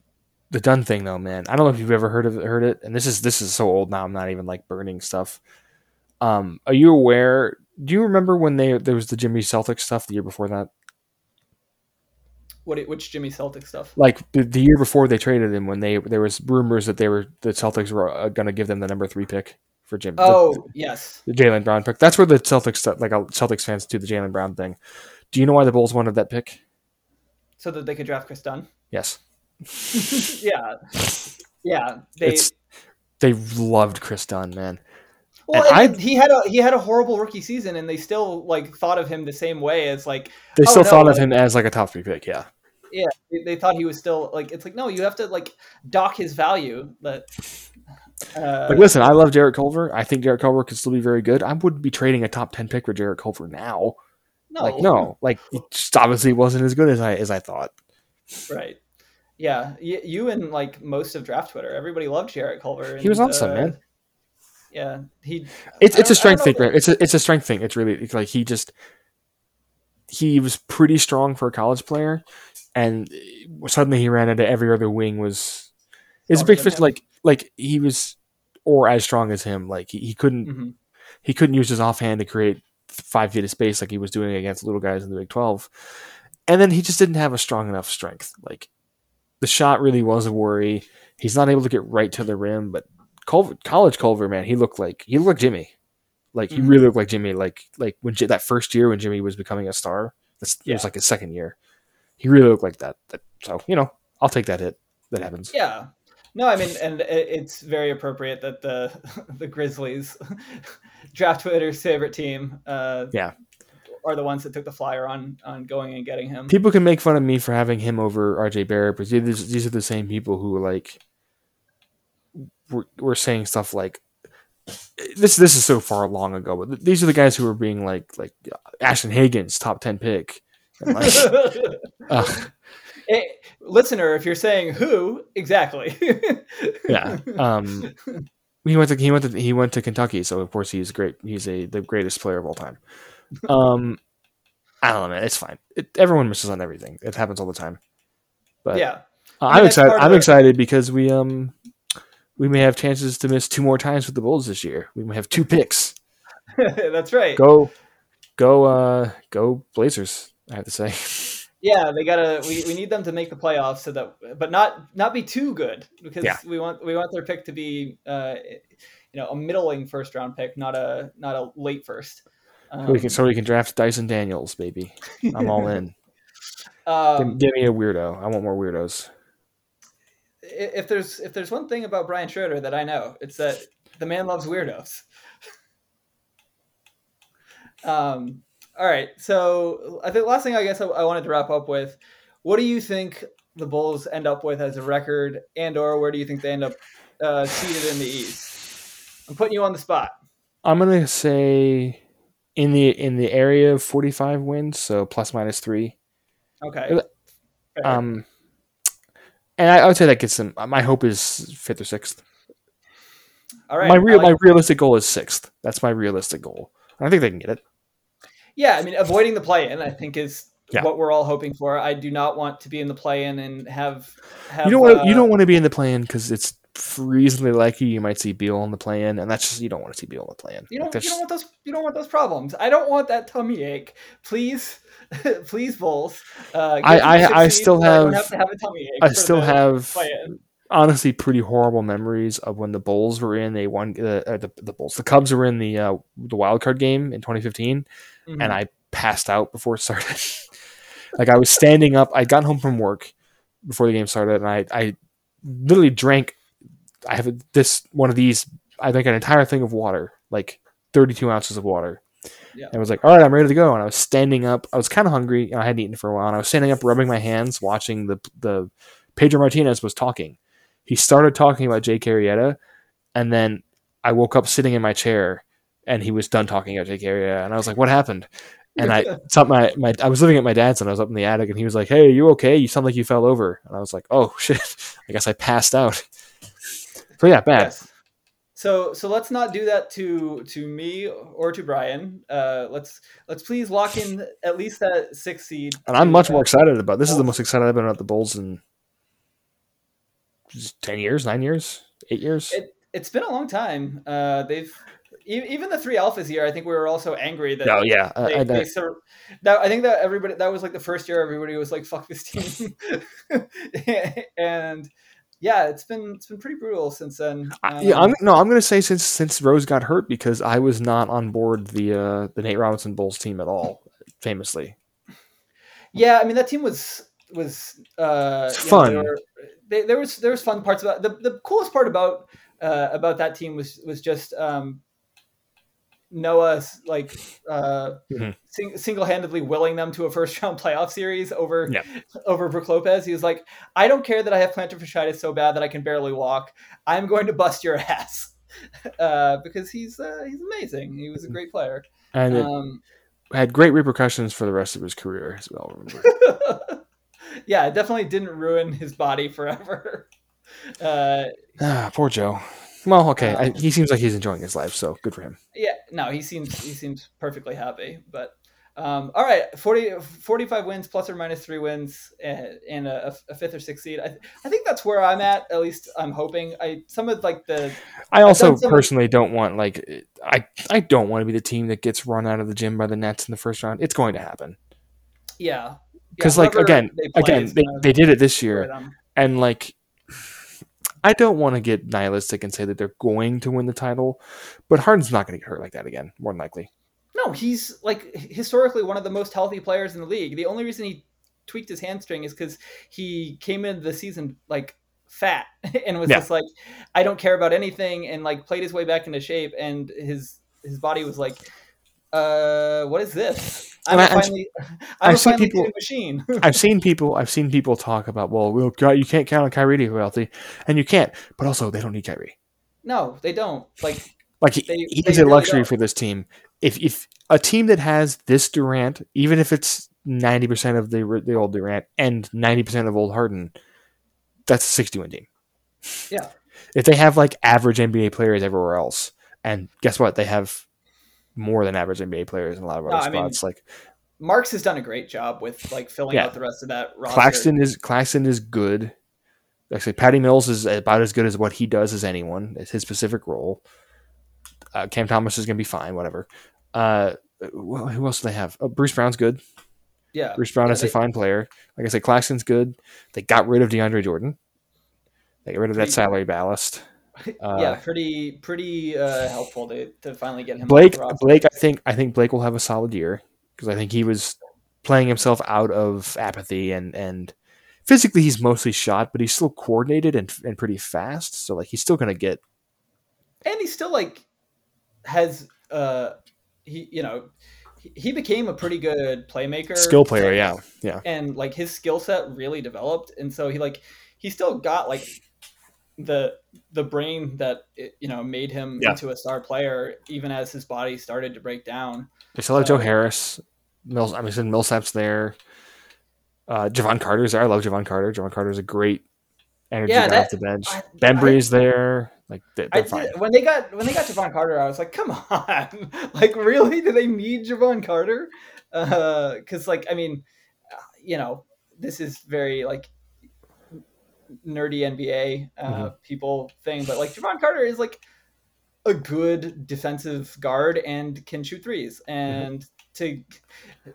the Dunn thing though, man, I don't know if you've ever heard of it, heard it, and this is this is so old now. I'm not even like burning stuff. Um, are you aware? Do you remember when they there was the Jimmy Celtics stuff the year before that? What which Jimmy Celtic stuff? Like the, the, year before they traded him, when they there was rumors that they were the Celtics were uh, going to give them the number three pick for Jim. Oh the, yes, the Jaylen Brown pick. That's where the Celtics like Celtics fans do the Jaylen Brown thing. Do you know why the Bulls wanted that pick? So that they could draft Kris Dunn. Yes. yeah, yeah. They it's, they loved Kris Dunn, man. Well, I, he had a he had a horrible rookie season, and they still like thought of him the same way as like they still oh, no, thought of him as like a top three pick. Yeah, yeah. They, they, thought he was still like it's like no, you have to like dock his value. But uh, like, listen, I love Jarrett Culver. I think Jarrett Culver could still be very good. I wouldn't be trading a top ten pick for Jarrett Culver now. No, like no, like it just obviously wasn't as good as I as I thought. Right. Yeah, you and like most of draft Twitter, everybody loved Jarrett Culver. And, he was awesome, uh, man yeah, he. It's it's a strength thing. Right? It's a it's a strength thing. It's really it's like he just he was pretty strong for a college player, and suddenly he ran into every other wing was. It's a big fish. Like like he was, or as strong as him. Like he, he couldn't mm-hmm. he couldn't use his offhand to create five feet of space like he was doing against little guys in the Big Twelve, and then he just didn't have a strong enough strength. Like the shot really was a worry. He's not able to get right to the rim, but Culver, college Culver, man, he looked like he looked like Jimmy. Like he mm-hmm. really looked like Jimmy. Like like when that first year when Jimmy was becoming a star, that's yeah. it was like his second year. He really looked like that. that. So you know, I'll take that hit. That happens. Yeah. No, I mean, and it's very appropriate that the the Grizzlies, draft Twitter's favorite team, uh, yeah, are the ones that took the flyer on on going and getting him. People can make fun of me for having him over RJ Barrett, but these, these are the same people who like were, were saying stuff like this this is so far long ago, but these are the guys who were being like like Ashton Hagans top ten pick. Like, uh, hey, listener, if you're saying who exactly, yeah. Um, he went to he went to he went to Kentucky, so of course he's great. He's a the greatest player of all time. Um, I don't know, man. It's fine. It, everyone misses on everything. It happens all the time. But yeah, uh, I am excited. I'm excited because we um we may have chances to miss two more times with the Bulls this year. We may have two picks. That's right. Go, go, uh, go Blazers. I have to say. Yeah, they gotta. We, we need them to make the playoffs so that, but not not be too good because yeah. we want we want their pick to be, uh, you know, a middling first round pick, not a not a late first. Um, so we can so we can draft Dyson Daniels, baby. I'm all in. Um, give, give me a weirdo. I want more weirdos. If there's if there's one thing about Brian Schroeder that I know, it's that the man loves weirdos. um, all right, so I think last thing I guess I, I wanted to wrap up with, what do you think the Bulls end up with as a record, and or where do you think they end up uh, seated in the East? I'm putting you on the spot. I'm gonna say in the in the area of 45 wins, so plus minus three. Okay. Um, and I, I, would say that gets them. My hope is fifth or sixth. All right. My real like my realistic goal is sixth. That's my realistic goal. I think they can get it. Yeah, I mean, avoiding the play-in, I think, is yeah. what we're all hoping for. I do not want to be in the play-in and have. have you don't want. Uh, you don't want to be in the play-in because it's reasonably likely you might see Beal on the play-in, and that's just you don't want to see Beal on the play-in. You don't. Like you don't want those. You don't want those problems. I don't want that tummy ache. Please, please, Bulls. Uh, I I, I still have. I, have, have I still have. Play-in honestly pretty horrible memories of when the Bulls were in. They won uh, uh, the the Bulls. The Cubs were in the uh, the wild card game in 2015, mm-hmm. and I passed out before it started. like I was standing up. I got home from work before the game started, and I I literally drank. I have this one of these. I think an entire thing of water, like 32 ounces of water. Yeah. And I was like, all right, I'm ready to go. And I was standing up. I was kind of hungry. and I hadn't eaten for a while. And I was standing up, rubbing my hands, watching the the Pedro Martinez was talking. He started talking about Jake Arrieta, and then I woke up sitting in my chair, and he was done talking about Jake Arrieta, and I was like, "What happened?" And I my, my I was living at my dad's, and I was up in the attic, and he was like, "Hey, you okay? You sound like you fell over." And I was like, "Oh shit! I guess I passed out." So yeah, bad. Yes. So so let's not do that to to me or to Brian. Uh, let's let's please lock in at least that six seed. And I'm much more excited about this. Is the most excited I've been about the Bulls in 10 years, nine years, eight years. It, has been a long time. Uh, they've even the three alphas year. I think we were also angry that. Oh yeah, they, I, they sur- that, I think that everybody that was like the first year everybody was like fuck this team, and yeah, it's been it's been pretty brutal since then. Um, yeah, I'm, no, I'm gonna say since since Rose got hurt because I was not on board the uh, the Nate Robinson Bulls team at all, famously. Yeah, I mean that team was was uh, fun. Know, they, there was there was fun parts about the the coolest part about uh, about that team was was just um, Noah like uh, mm-hmm. sing, single handedly willing them to a first round playoff series over yeah. over Brook Lopez. He was like, I don't care that I have plantar fasciitis so bad that I can barely walk. I'm going to bust your ass uh, because he's uh, he's amazing. He was a great player and um, had great repercussions for the rest of his career as well. yeah, it definitely didn't ruin his body forever. Uh, ah, poor Joe. Well, okay, um, I, he seems like he's enjoying his life, so good for him. Yeah, no, he seems he seems perfectly happy. But um, all right, 40, 45 wins plus or minus three wins and, and a, a, fifth or sixth seed. I, I think that's where I'm at. At least I'm hoping. I some of like the. I also personally don't want like I I don't want to be the team that gets run out of the gym by the Nets in the first round. It's going to happen. Yeah, because yeah, like again they again they, they did it this year and like i don't want to get nihilistic and say that they're going to win the title but harden's not going to get hurt like that again more than likely. No he's like historically one of the most healthy players in the league. The only reason he tweaked his hamstring is because he came into the season like fat and was yeah. just like i don't care about anything and like played his way back into shape and his his body was like uh what is this I'm I, finally, I'm I've seen people, machine. I've seen people. I've seen people talk about, well, we'll you can't count on Kyrie to be healthy, and you can't. But also, they don't need Kyrie. No, they don't. Like, like they, he, he's a luxury don't. for this team. If if a team that has this Durant, even if it's ninety percent of the the old Durant and ninety percent of old Harden, that's a sixty win team. Yeah. If they have like average NBA players everywhere else, and guess what, they have more than average NBA players in a lot of other no, spots. I mean, like Marks has done a great job with like filling yeah. out the rest of that roster. Claxton is Claxton is good. Actually, Patty Mills is about as good as what he does as anyone. It's his specific role. Uh, Cam Thomas is going to be fine. Whatever. Uh, well, who else do they have? Oh, Bruce Brown's good. Yeah, Bruce Brown yeah, is they, a fine player. Like I said, Claxton's good. They got rid of DeAndre Jordan. They got rid of that salary ballast. Uh, yeah, pretty pretty uh, helpful to, to finally get him. Blake Blake, I think I think Blake will have a solid year because I think he was playing himself out of apathy and and physically he's mostly shot, but he's still coordinated and and pretty fast. So like he's still gonna get. And he still like has uh he you know he became a pretty good playmaker skill player and, yeah yeah and like his skill set really developed and so he like he still got like the the brain that you know made him yeah. into a star player even as his body started to break down. They still have so, joe harris mills i mean millsap's there. Uh Jevon carter's there. I love Jevon carter. Jevon carter's a great energy yeah, guy off the bench. Bembry's there. Like they're, they're did, when they got when they got Jevon Carter, I was like, come on, like really? Do they need Jevon Carter? Because uh, like I mean, uh, you know, this is very like nerdy NBA uh, mm-hmm. people thing, but like Jevon Carter is like a good defensive guard and can shoot threes, mm-hmm. and mm-hmm.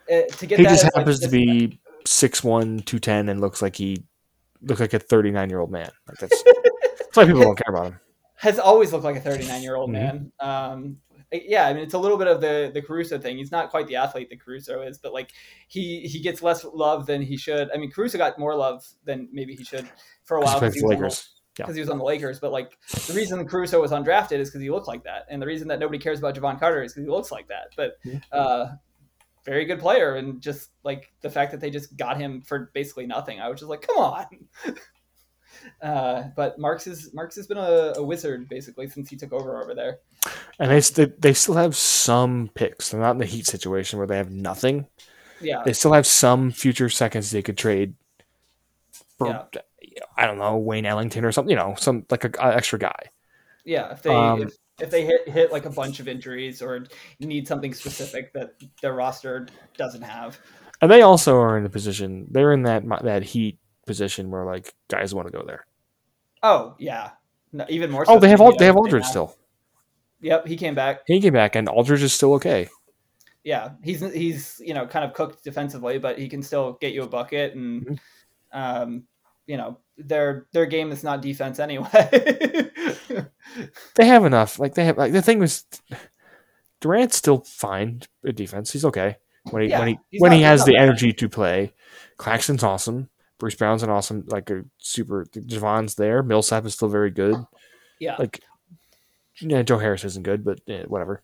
to uh, to get he just happens like, to be six one, two ten, and looks like he looks like a thirty nine year old man. Like that's that's why people don't care about him has always looked like a 39 year old mm-hmm. man. Um, yeah, I mean it's a little bit of the the Caruso thing. He's not quite the athlete that Caruso is, but like he he gets less love than he should. I mean Caruso got more love than maybe he should for a while because he, yeah. he was on the Lakers. But like the reason Caruso was undrafted is because he looked like that, and the reason that nobody cares about Jevon Carter is because he looks like that. But uh, very good player, and just like the fact that they just got him for basically nothing, I was just like, come on. Uh, but Marks is Marks has been a, a, wizard basically since he took over over there. And they they still have some picks. They're not in the Heat situation where they have nothing. Yeah, they still have some future seconds they could trade. For, yeah. I don't know Wayne Ellington or something. You know, some like a, a extra guy. Yeah, if they um, if, if they hit hit like a bunch of injuries or need something specific that their roster doesn't have. And they also are in the position. They're in that that Heat position where like guys want to go there. Oh yeah, no, even more. Oh, so oh, they have all they have Aldridge still. Yep, he came back. He came back, and Aldridge is still okay. Yeah, he's he's you know kind of cooked defensively, but he can still get you a bucket, and mm-hmm. um, you know their their game is not defense anyway. they have enough. Like they have like the thing was, Durant's still fine at defense. He's okay when he yeah, when he when not, he has the bad. energy to play. Claxton's awesome. Bruce Brown's an awesome, like a super. Jevon's there. Millsap is still very good. Yeah. Like, yeah, Joe Harris isn't good, but yeah, whatever.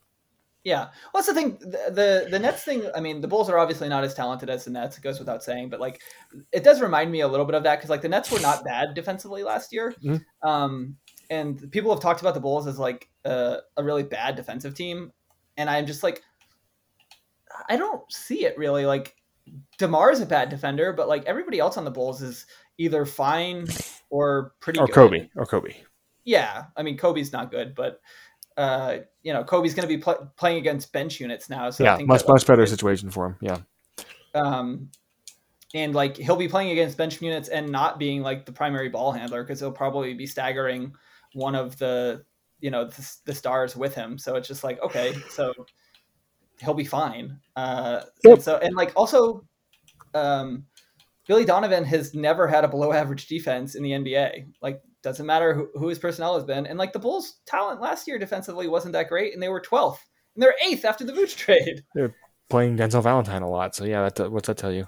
Yeah, well, that's the thing. The, the, the Nets thing. I mean, the Bulls are obviously not as talented as the Nets. It goes without saying, but like, it does remind me a little bit of that because like the Nets were not bad defensively last year. Mm-hmm. Um, and people have talked about the Bulls as like a, a really bad defensive team, and I'm just like, I don't see it really. Like, Demar is a bad defender, but like everybody else on the Bulls is either fine or pretty. Or good. Coby. Or Coby. Yeah, I mean Coby's not good, but uh, you know Coby's going to be pl- playing against bench units now. So yeah, much much better situation for him. Yeah. Um, and like he'll be playing against bench units and not being like the primary ball handler because he'll probably be staggering one of the you know the, the stars with him. So it's just like okay, so he'll be fine. Uh, yep. and so and like also, um, Billy Donovan has never had a below average defense in the NBA. Like doesn't matter who, who his personnel has been. And like the Bulls' talent last year defensively wasn't that great, and they were 12th and they're eighth after the Vooch trade. They're playing Denzel Valentine a lot, so yeah, that what's that tell you?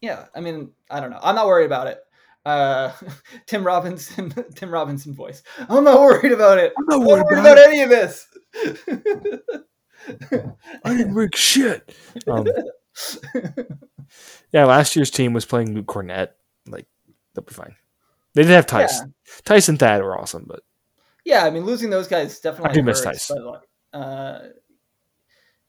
Yeah, I mean, I don't know. I'm not worried about it. Uh, Tim Robinson, Tim Robinson voice. I'm not worried about it. I'm not worried, I'm not worried about, about any of this. I didn't break shit. Um, yeah, last year's team was playing Luke Kornet. Like, they'll be fine. They did have Tyson. Yeah. Tyson Thad were awesome, but yeah, I mean, losing those guys definitely. I do miss Tyson. But, uh,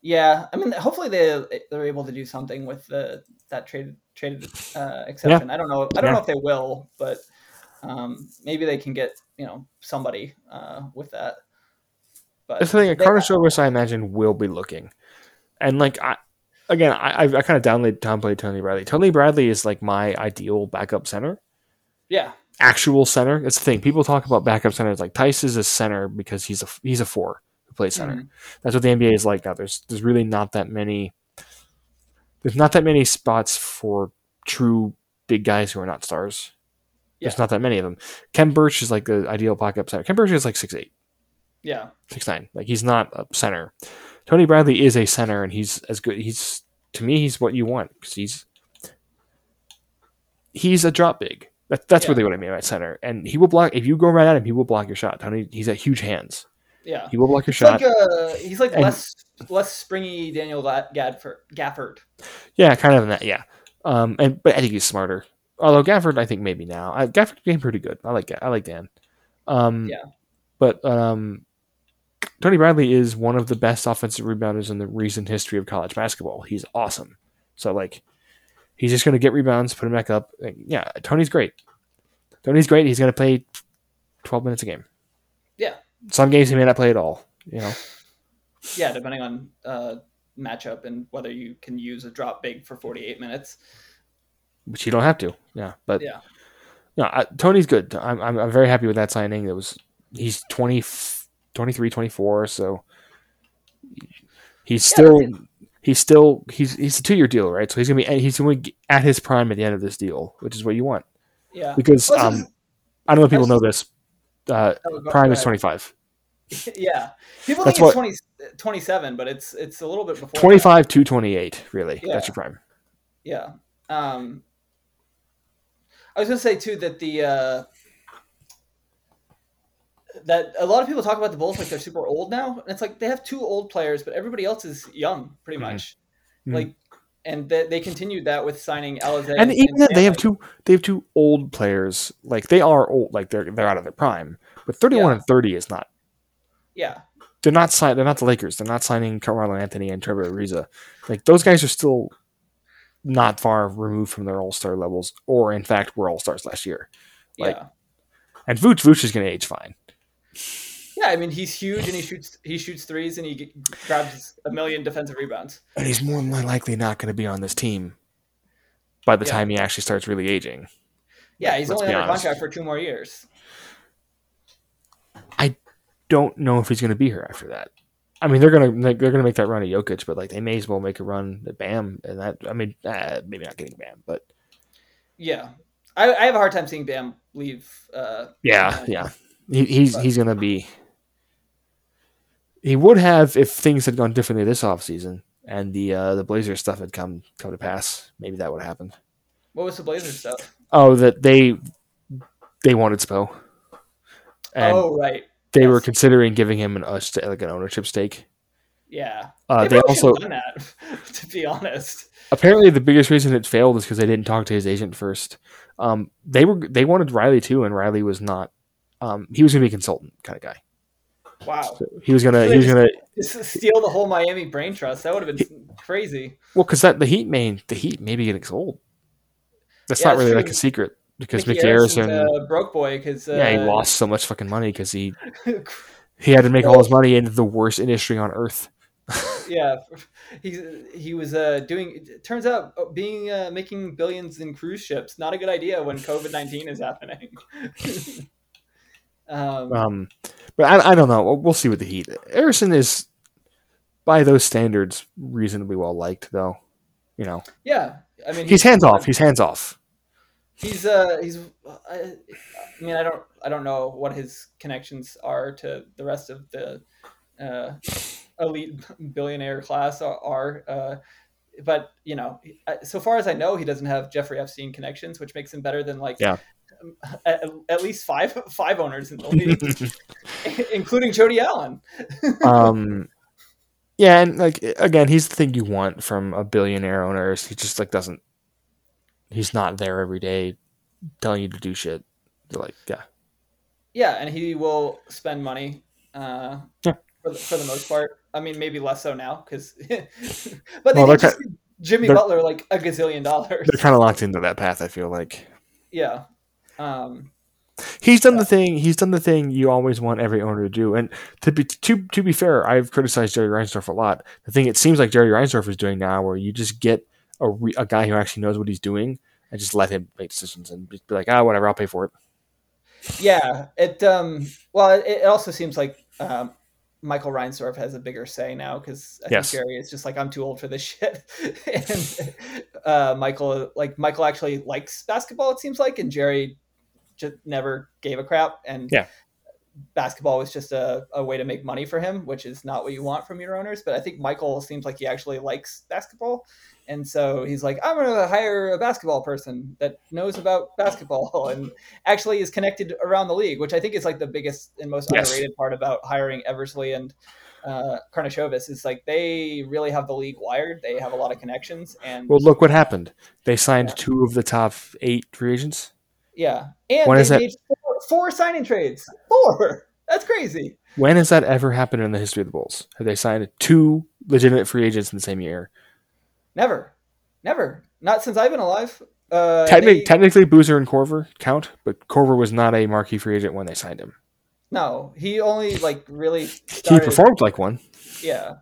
yeah, I mean, hopefully they they're able to do something with the that trade traded uh, exception. Yeah. I don't know. I don't yeah. know if they will, but um, maybe they can get you know somebody uh, with that. But the thing, Carter Silvers, I imagine, will be looking, and like I, again, I I kind of downplayed downplayed Tony Bradley. Tony Bradley is like my ideal backup center. Yeah, actual center. That's the thing. People talk about backup centers like Theis is a center because he's a he's a four who plays center. Mm-hmm. That's what the NBA is like now. There's there's really not that many. There's not that many spots for true big guys who are not stars. Yeah. There's not that many of them. Khem Birch is like the ideal backup center. Khem Birch is like six eight. Yeah. Six nine. Like he's not a center. Tony Bradley is a center and he's as good he's to me, he's what you want because he's he's a drop big. That, that's Yeah. really what I mean by center. And he will block if you go right at him. He will block your shot. Tony, he's got huge hands. Yeah. He will block your He's shot. like uh he's like And- less less springy Daniel Gadford Gafford. yeah, kind of in that. Yeah. Um, and but I think he's smarter. Although Gafford, I think maybe now. I, Gafford game pretty good. I like I like Dan. Um, Yeah. But um, Tony Bradley is one of the best offensive rebounders in the recent history of college basketball. He's awesome. So like, he's just going to get rebounds, put him back up. Yeah, Tony's great. Tony's great. He's going to play twelve minutes a game. Yeah. Some games he may not play at all. You know. Yeah, depending on uh matchup and whether you can use a drop big for 48 minutes. which you don't have to. Yeah, but Yeah. no, I, Tony's good. I'm, I'm I'm very happy with that signing. That was he's 20, 23, 24, so he's still he's still he's he's a two year deal, right? So he's gonna be he's gonna be at his prime at the end of this deal, which is what you want Yeah. because Plus, um I don't know if people know this. Uh, oh, prime is twenty five. yeah. People That's think it's what- 20, 27, but it's it's a little bit before. 25 to 28, really. Yeah. That's your prime. Yeah. Um, I was gonna say too that the uh, that a lot of people talk about the Bulls like they're super old now, and it's like they have two old players, but everybody else is young, pretty Mhm. much. Mhm. Like, and they, they continued that with signing Alizé And even that they have two they have two old players. Like they are old, like they're they're out of their prime. But 31 Yeah. and 30 is not Yeah, they're not sign, they're not the Lakers. They're not signing Carmelo Anthony and Trevor Ariza. Like those guys are still not far removed from their All Star levels, or in fact were All Stars last year. Like- yeah, And Vooch Vooch is going to age fine. Yeah. I mean, he's huge and he shoots he shoots threes and he g- grabs a million defensive rebounds. And he's more than likely not going to be on this team by the Yeah. time he actually starts really aging. Yeah, he's Let's only under honest. contract for two more years. I don't know if he's going to be here after that. I mean, they're gonna they're gonna make that run at Jokic, but like they may as well make a run at Bam, and that I mean, uh, maybe not getting Bam, but Yeah, I, I have a hard time seeing Bam leave. Uh, Yeah, yeah. He, he's But- he's gonna be. He would have if things had gone differently this offseason and the uh, the Blazers stuff had come come to pass. Maybe that would have happened. What was the Blazers stuff? Oh, that they they wanted Spo, and oh, right. they were considering giving him an uh, like an ownership stake. Yeah. Uh, They they also that, to be honest. apparently the biggest reason it failed is because they didn't talk to his agent first. Um, they were they wanted Riley too, and Riley was not. Um, he was gonna be a consultant kind of guy. Wow. So he was gonna he was gonna steal the whole Miami brain trust. That would have been crazy. Well, because that the Heat main the Heat may be getting sold. That's Yeah, not really like a secret because Micky Micky Arison, uh, broke boy because uh, yeah, he lost so much fucking money because he he had to make all his money in the worst industry on earth. yeah, he he was uh, doing. It turns out uh, being uh, making billions in cruise ships not a good idea when COVID nineteen is happening. Um, Um, but I, I don't know. We'll, we'll see with the Heat. Arison is by those standards reasonably well liked, though. You know, yeah, I mean he's hands off. He's hands off. He's uh he's I, I mean I don't I don't know what his connections are to the rest of the uh, elite billionaire class are, are uh, but you know so far as I know he doesn't have Jeffrey Epstein connections which makes him better than like Yeah. At, at least five five owners in the league including Jody Allen um, yeah, and like again, he's the thing you want from a billionaire owner. is He just like doesn't. He's not there every day, telling you to do shit. They're like, yeah, yeah and he will spend money uh, Yeah. for, the, for the most part I mean maybe less so now because but they Well, just Jimmy Butler like a gazillion dollars they're kind of locked into that path. I feel like yeah um he's done the thing. He's done the thing you always want every owner to do. And to be to to be fair, I've criticized Jerry Reinsdorf a lot. The thing it seems like Jerry Reinsdorf is doing now, where you just get a re, a guy who actually knows what he's doing and just let him make decisions and be be like, ah, whatever, I'll pay for it. yeah it um well it, it also seems like um Michael Reinsdorf has a bigger say now because I Yes. think Jerry is just like I'm too old for this shit, and uh, Michael like Michael actually likes basketball. It seems like, and Jerry just never gave a crap. And Yeah. basketball was just a, a way to make money for him, which is not what you want from your owners. But I think Michael seems like he actually likes basketball. And so he's like, I'm going to hire a basketball person that knows about basketball and actually is connected around the league, which I think is like the biggest and most Yes. underrated part about hiring Eversley and uh, Karnisovas is like they really have the league wired. They have a lot of connections. And Well, look what happened. They signed Yeah. two of the top eight free agents. Yeah. And When they that- four, four signing trades. Four. That's crazy. When has that ever happened in the history of the Bulls? Have they signed two legitimate free agents in the same year? Never. Never. Not since I've been alive. Uh, Technically, they- technically, Boozer and Korver count, but Korver was not a marquee free agent when they signed him. no, he only like really He performed like one. Yeah.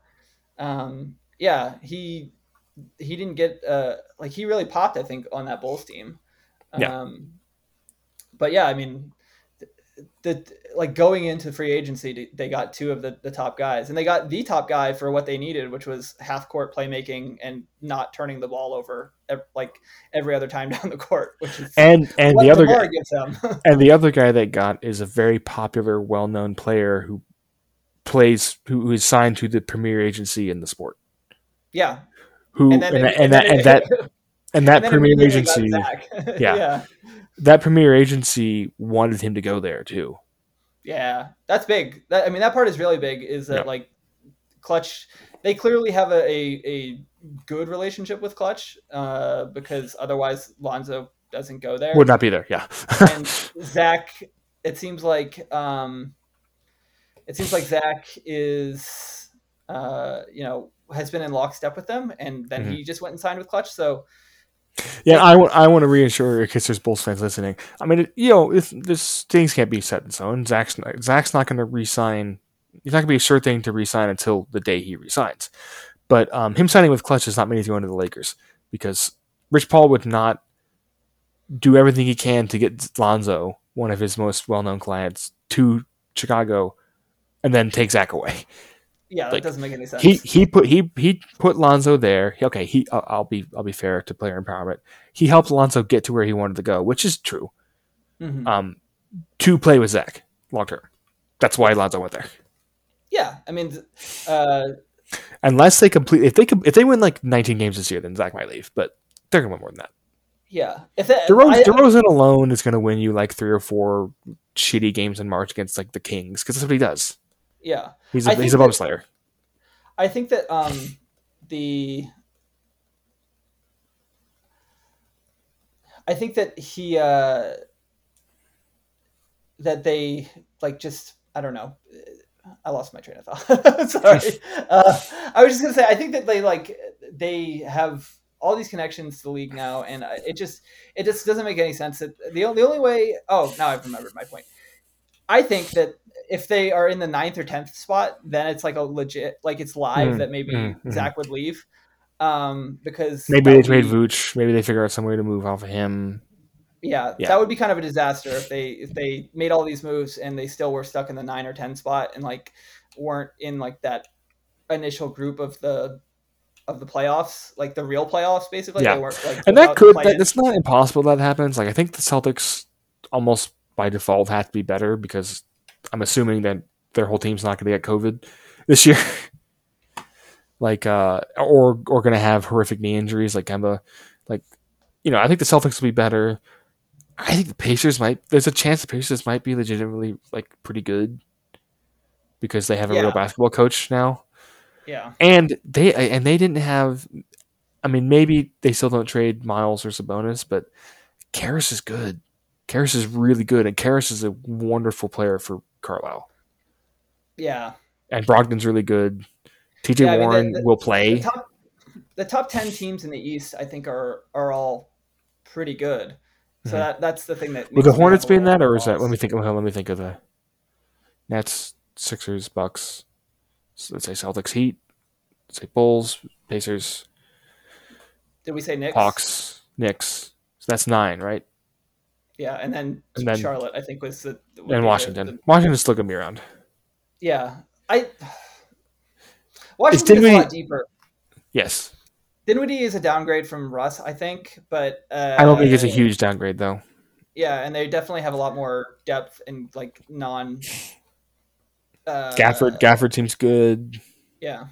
Um, yeah, he he didn't get uh like he really popped, I think, on that Bulls team. Yeah. But yeah, I mean, the, like going into free agency, they got two of the, the top guys, and they got the top guy for what they needed, which was half court playmaking and not turning the ball over like every other time down the court, which is And and the other guy, and the other guy they got is a very popular, well-known player who plays who, is signed to the premier agency in the sport. yeah, Who and, then and, it- that and that and it- that and that and then premier agency Yeah. yeah. That premier agency wanted him to go there too. Yeah, that's big. That I mean, that part is really big. Is that Yeah. like Klutch? They clearly have a, a, a good relationship with Klutch uh, because otherwise Lonzo doesn't go there. Would not be there. Yeah. and Zach, it seems like um, it seems like Zach is uh, you know has been in lockstep with them, and then Mhm. he just went and signed with Klutch. So Yeah, I want I want to reassure because there's Bulls fans listening. I mean, it, you know, if this things can't be set in stone. Zach's not, Zach's not going to resign. He's not going to be a sure thing to resign until the day he resigns. But um, him signing with Klutch does not mean he's going to the Lakers because Rich Paul would not do everything he can to get Lonzo, one of his most well-known clients, to Chicago, and then take Zach away. Yeah, that Like, doesn't make any sense. He he put he he put Lonzo there. He- Okay, he I'll, I'll be I'll be fair to player empowerment. He helped Lonzo get to where he wanted to go, which is true. Mhm. Um, to play with Zach long term. That's why Lonzo went there. yeah, I mean, uh, Unless they complete, if they if they win like 19 games this year, then Zach might leave. But they're gonna win more than that. yeah. If that, DeRozan, I- DeRozan alone is gonna win you like three or four shitty games in March against like the Kings because that's what he does. Yeah, He's a, he's a that- slayer. I think that um the I think that he uh that they like just I don't know. I lost my train of thought. Sorry. Uh, I was just gonna say I think that they like they have all these connections to the league now, and it just it just doesn't make any sense. That the the only way. Oh, now I've remembered my point. I think that if they are in the ninth or tenth spot, then it's like a legit like it's live Mm, that maybe mm. Zach would leave. Um, because Maybe they trade be- Vooch. Maybe they figure out some way to move off of him. Yeah, Yeah. that would be kind of a disaster if they if they made all these moves and they still were stuck in the nine or ten spot and like weren't in like that initial group of the of the playoffs, like the real playoffs, basically. Yeah. They weren't like And that could that, it's not impossible that happens. Like I think the Celtics almost by default have to be better because I'm assuming that their whole team's not going to get COVID this year. like uh or or going to have horrific knee injuries like Kemba. Like you know, I think the Celtics will be better. I think the Pacers might there's a chance the Pacers might be legitimately like pretty good because they have a Yeah. real basketball coach now yeah, and they and they didn't have. I mean, maybe they still don't trade Myles or Sabonis, but Caris is good. Caris is really good, and Caris is a wonderful player for Carlisle. yeah. And Brogdon's really good. TJ Yeah, I mean, the- Warren the- will play. The top, the top ten teams in the East, I think, are are all pretty good. So Mhm. that that's the thing that Would the Hornets be in that, or is that? Let me think. Let me think of the Nets, Sixers, Bucks. So let's say Celtics, Heat. Let's say Bulls, Pacers, Did we say Knicks? Hawks, Knicks. So that's nine, right? Yeah, and then, And then- Charlotte, I think, was the And Washington. the- Washington's still gonna be around. yeah, I. Washington is a lot deeper. Yes, Dinwiddie is a downgrade from Russ, I think, but uh, I don't think it's a huge downgrade though. Yeah, and they definitely have a lot more depth and like non Uh, Gafford Gafford seems good. Yeah.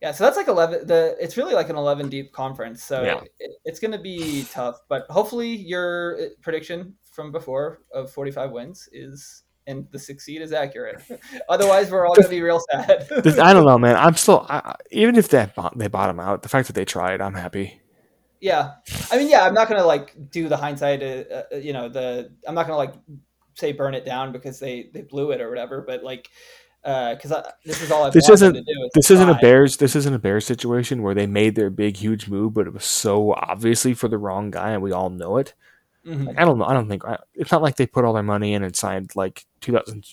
Yeah, so that's like eleven. The it's really like an eleven deep conference, so Yeah. it, it's going to be tough. But hopefully, your uh, prediction from before of forty five wins is and the six seed is accurate. Otherwise, we're all going to be real sad. This- I don't know, man. I'm still I, even if they they bottom out, the fact that they tried, I'm happy. yeah, I mean, yeah, I'm not going to like do the hindsight. Uh, uh, you know, the I'm not going to like say burn it down because they they blew it or whatever. But like, because I this is all I've This isn't- to do. is This isn't a. Bears. This isn't a Bears situation where they made their big, huge move, but it was so obviously for the wrong guy, and we all know it. Mhm. Like, I don't know. I don't think I, it's not like they put all their money in and signed like 2000.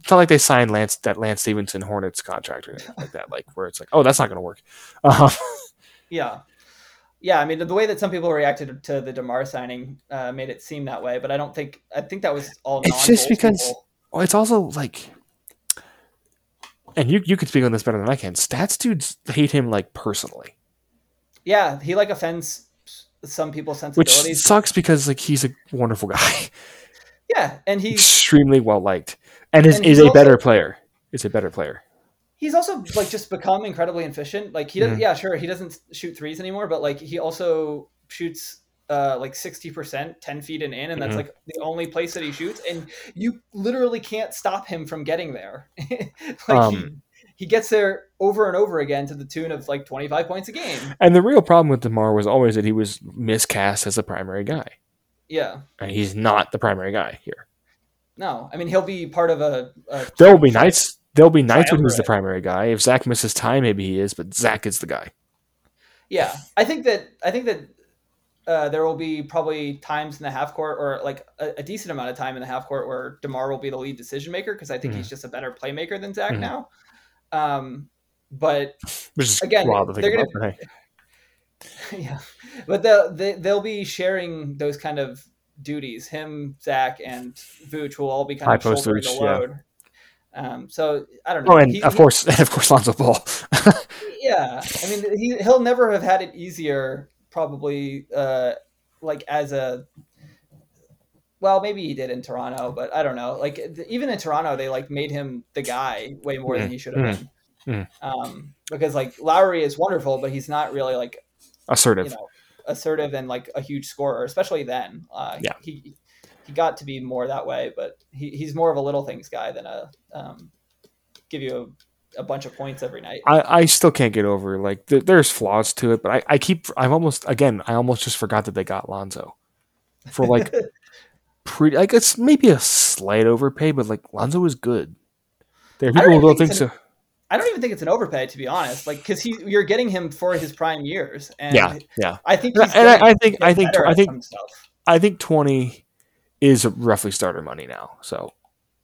It's not like they signed Lance that Lance Stephenson Hornets contract or anything like that. Like where it's like, oh, that's not going to work. Um, Yeah. Yeah, I mean the way that some people reacted to the Demar signing uh, made it seem that way, but I don't think I think that was all. It's just because- well, it's also like, and you you could speak on this better than I can. Stats dudes hate him like personally, yeah, he like offends some people's sensibilities, which sucks because like he's a wonderful guy, yeah, and he's extremely well liked, and is And is he's a better player. Is a better player. he's also like just become incredibly efficient. Like he doesn't, Mhm. yeah, sure, he doesn't shoot threes anymore, but like he also shoots uh like 60% 10 feet and in and that's Mhm. like the only place that he shoots and you literally can't stop him from getting there like he, Um, he gets there over and over again to the tune of like 25 points a game And the real problem with Demar was always that he was miscast as the primary guy, yeah and he's not the primary guy here. no i mean he'll be part of a, a There will be nights. There'll be nights when he's the primary guy. If Zach misses time, maybe he is, but Zach is the guy. Yeah, I think that I think that uh, there will be probably times in the half court or like a, a decent amount of time in the half court where Demar will be the lead decision maker because I think Mhm. he's just a better playmaker than Zach Mhm. now. Um, but Which is Again, wild to think they're about. hey. yeah, but they'll they, they'll be sharing those kind of duties. Him, Zach, and Vooch will all be kind High of shouldering the Vooch, yeah. load. Um, so I don't know. Oh, and He- of he- course, and of course, Lonzo Ball. yeah i mean he, he'll never have had it easier probably uh like as a well maybe he did in toronto but i don't know like th- even in toronto they like made him the guy way more than he should have Mhm. been um because like lowry is wonderful but he's not really like Assertive. you know assertive and like a huge scorer especially then uh Yeah. he he got to be more that way but he, he's more of a little things guy than a um give you a, bunch of points every night I, I still can't get over like th- there's flaws to it, but I, I keep I'm almost again I almost just forgot that they got Lonzo for like pretty like it's maybe a slight overpay, but like Lonzo is good. There are I don't people who don't think think so. I don't even think it's an overpay to be honest. Like because he you're getting him for his prime years, and Yeah, yeah. I think And I think- I think- I think- I think twenty is roughly starter money now. So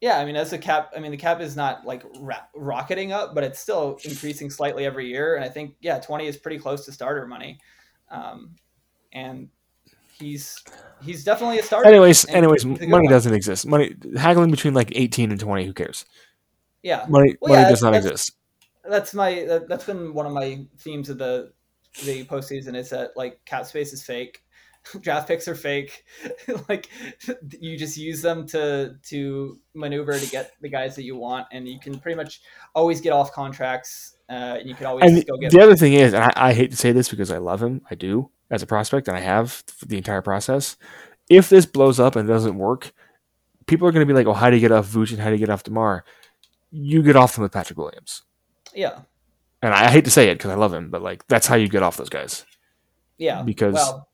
Yeah, I mean as the cap, I mean the cap is not like ra- rocketing up, but it's still increasing slightly every year, and I think yeah, twenty is pretty close to starter money, um, and he's he's definitely a starter. anyways, anyways, he's a good money one. doesn't exist. Money haggling between like eighteen and twenty, who cares? Yeah, Money Well, money yeah, does not that's- exist. that's my that, that's been one of my themes of the the postseason is that like cap space is fake draft picks are fake like you just use them to to maneuver to get the guys that you want and you can pretty much always get off contracts uh, and you can always And go get the other thing is, and I, I hate to say this because I love him, I do as a prospect, and I have the entire process. If this blows up and doesn't work, people are going to be like, "Oh, how do you get off Vooch and how do you get off Demar?" You get off them with Patrick Williams, yeah and I, I hate to say it because I love him, but like that's how you get off those guys. yeah Because- well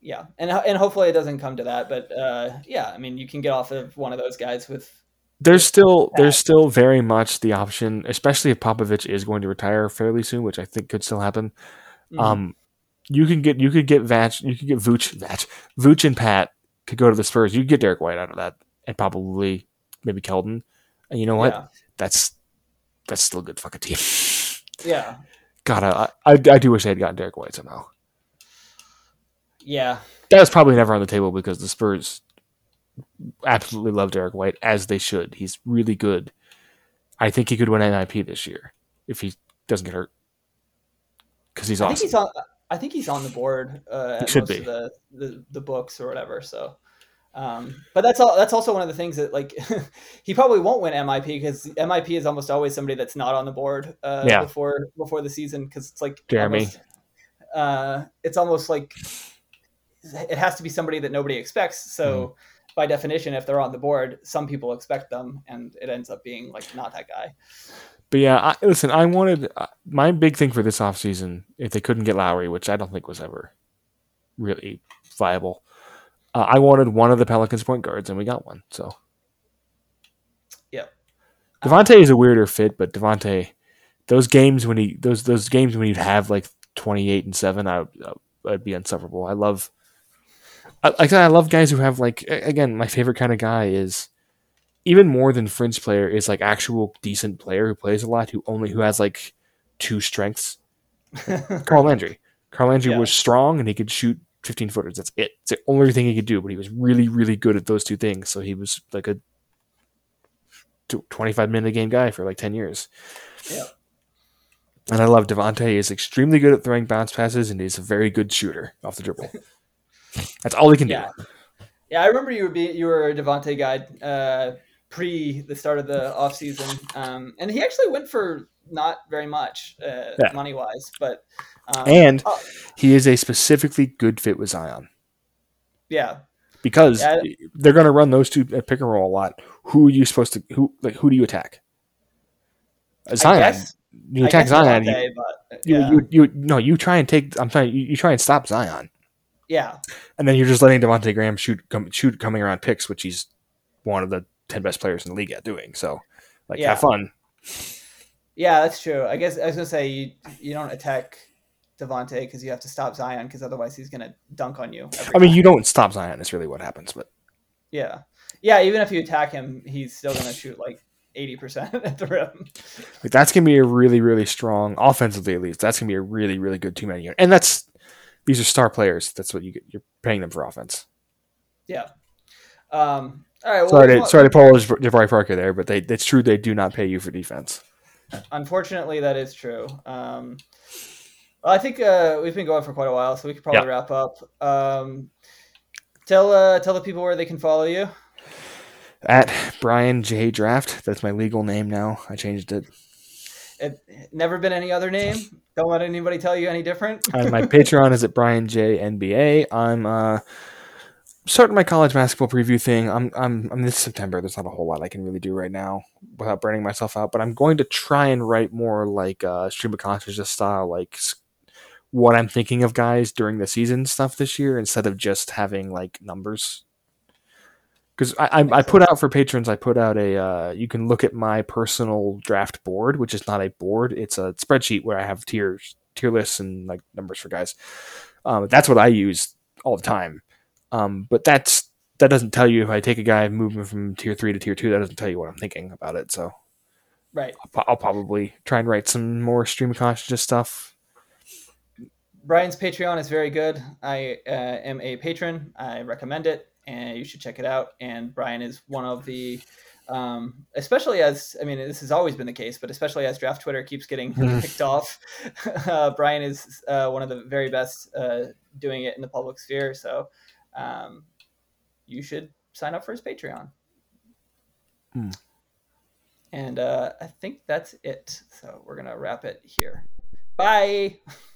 yeah and and hopefully it doesn't come to that but uh yeah i mean you can get off of one of those guys with There's still there's still very much the option, especially if Popovich is going to retire fairly soon, which I think could still happen. Mhm. Um, you can get you could get Vach, you could get Vooch, Vach, Vooch and Pat could go to the Spurs. You could get Derrick White out of that, and probably maybe Keldon. And you know what? yeah That's that's still a good fucking team. yeah God, I, I I do wish they had gotten Derrick White somehow. Yeah That was probably never on the table because the Spurs absolutely love Derrick White as they should. He's really good. I think he could win MIP this year if he doesn't get hurt because he's awesome. I think he's on. I think he's on the board uh, at should most be. of the, the the books or whatever. So, Um, but that's all. That's also one of the things that like he probably won't win MIP because MIP is almost always somebody that's not on the board uh, Yeah. before before the season because it's like Jeremy. almost- uh, it's almost like it has to be somebody that nobody expects. So Mm-hmm. by definition, if they're on the board, some people expect them, and it ends up being like not that guy. But yeah, I, listen, I wanted uh, my big thing for this offseason, if they couldn't get Lowry, which I don't think was ever really viable, uh, I wanted one of the Pelicans point guards, and we got one. So Yep. Devonte is a weirder fit, but Devonte, those games when he those those games when he'd have like twenty eight and seven, I I'd be insufferable. I love, I, like I love guys who have like again, my favorite kind of guy is even more than fringe player is like actual decent player who plays a lot who only who has like two strengths. Carl Landry. Carl Landry Yeah. was strong and he could shoot 15 footers. That's it. It's the only thing he could do, but he was really, really good at those two things. So he was like a 25 minute a game guy for like 10 years. Yeah. And I love Devonte. He's extremely good at throwing bounce passes and he's a very good shooter off the dribble. That's all he can Yeah. do. Yeah, I remember you were be, you were a Devonte guy uh, pre the start of the offseason. Um, and he actually went for not very much uh, Yeah. money wise, but um, And oh, he is a specifically good fit with Zion yeah, because Yeah. they're going to run those two at pick and roll a lot. Who are you supposed to who like who do you attack? Zion. guess, you attack Zion. You, Devonte, but you, yeah, you, you no, you try and take. I'm sorry, you, you try and stop Zion, yeah, and then you're just letting Devonte Graham shoot come, shoot coming around picks, which he's one of the ten best players in the league at doing. So, like, Yeah. have fun. yeah, that's true. I guess I was gonna say you you don't attack Devonte because you have to stop Zion because otherwise he's gonna dunk on you. I mean, time. you don't stop Zion. Is really what happens. But yeah, yeah. Even if you attack him, he's still gonna shoot like eighty percent at the rim. like, that's gonna be a really, really strong offensively at least. That's gonna be a really, really good two man unit, and that's these are star players. That's what you get. You're paying them for offense. Yeah. Um. All right. Well, sorry, to, sorry to apologize for Jabari Parker there, but they it's true they do not pay you for defense. Unfortunately, that is true. Um, well, I think uh, we've been going for quite a while, so we could probably Yeah. wrap up. Um, tell uh, tell the people where they can follow you. At Brian J Draft, that's my legal name now. I changed it. It never been any other name. Don't let anybody tell you any different. My Patreon is at Brian J NBA. I'm uh, starting my college basketball preview thing. I'm I'm I'm this September. There's not a whole lot I can really do right now without burning myself out. But I'm going to try and write more like uh, stream of consciousness style, like what I'm thinking of guys during the season stuff this year, instead of just having like numbers. Because I, I, I put out for patrons, I put out a. Uh, you can look at my personal draft board, which is not a board; it's a spreadsheet where I have tiers, tier lists, and like numbers for guys. Um, that's what I use all the time. Um, but that's that doesn't tell you if I take a guy moving from tier three to tier two. That doesn't tell you what I'm thinking about it. So Right. I'll, I'll probably try and write some more stream of consciousness stuff. Brian's Patreon is very good. I uh, am a patron. I recommend it, and you should check it out. And Brian is one of the, um, especially as I mean, this has always been the case, but especially as Draft Twitter keeps getting picked off, uh, Brian is uh, one of the very best uh, doing it in the public sphere. So um, you should sign up for his Patreon. Hmm. And uh, I think that's it. So we're gonna wrap it here. Bye.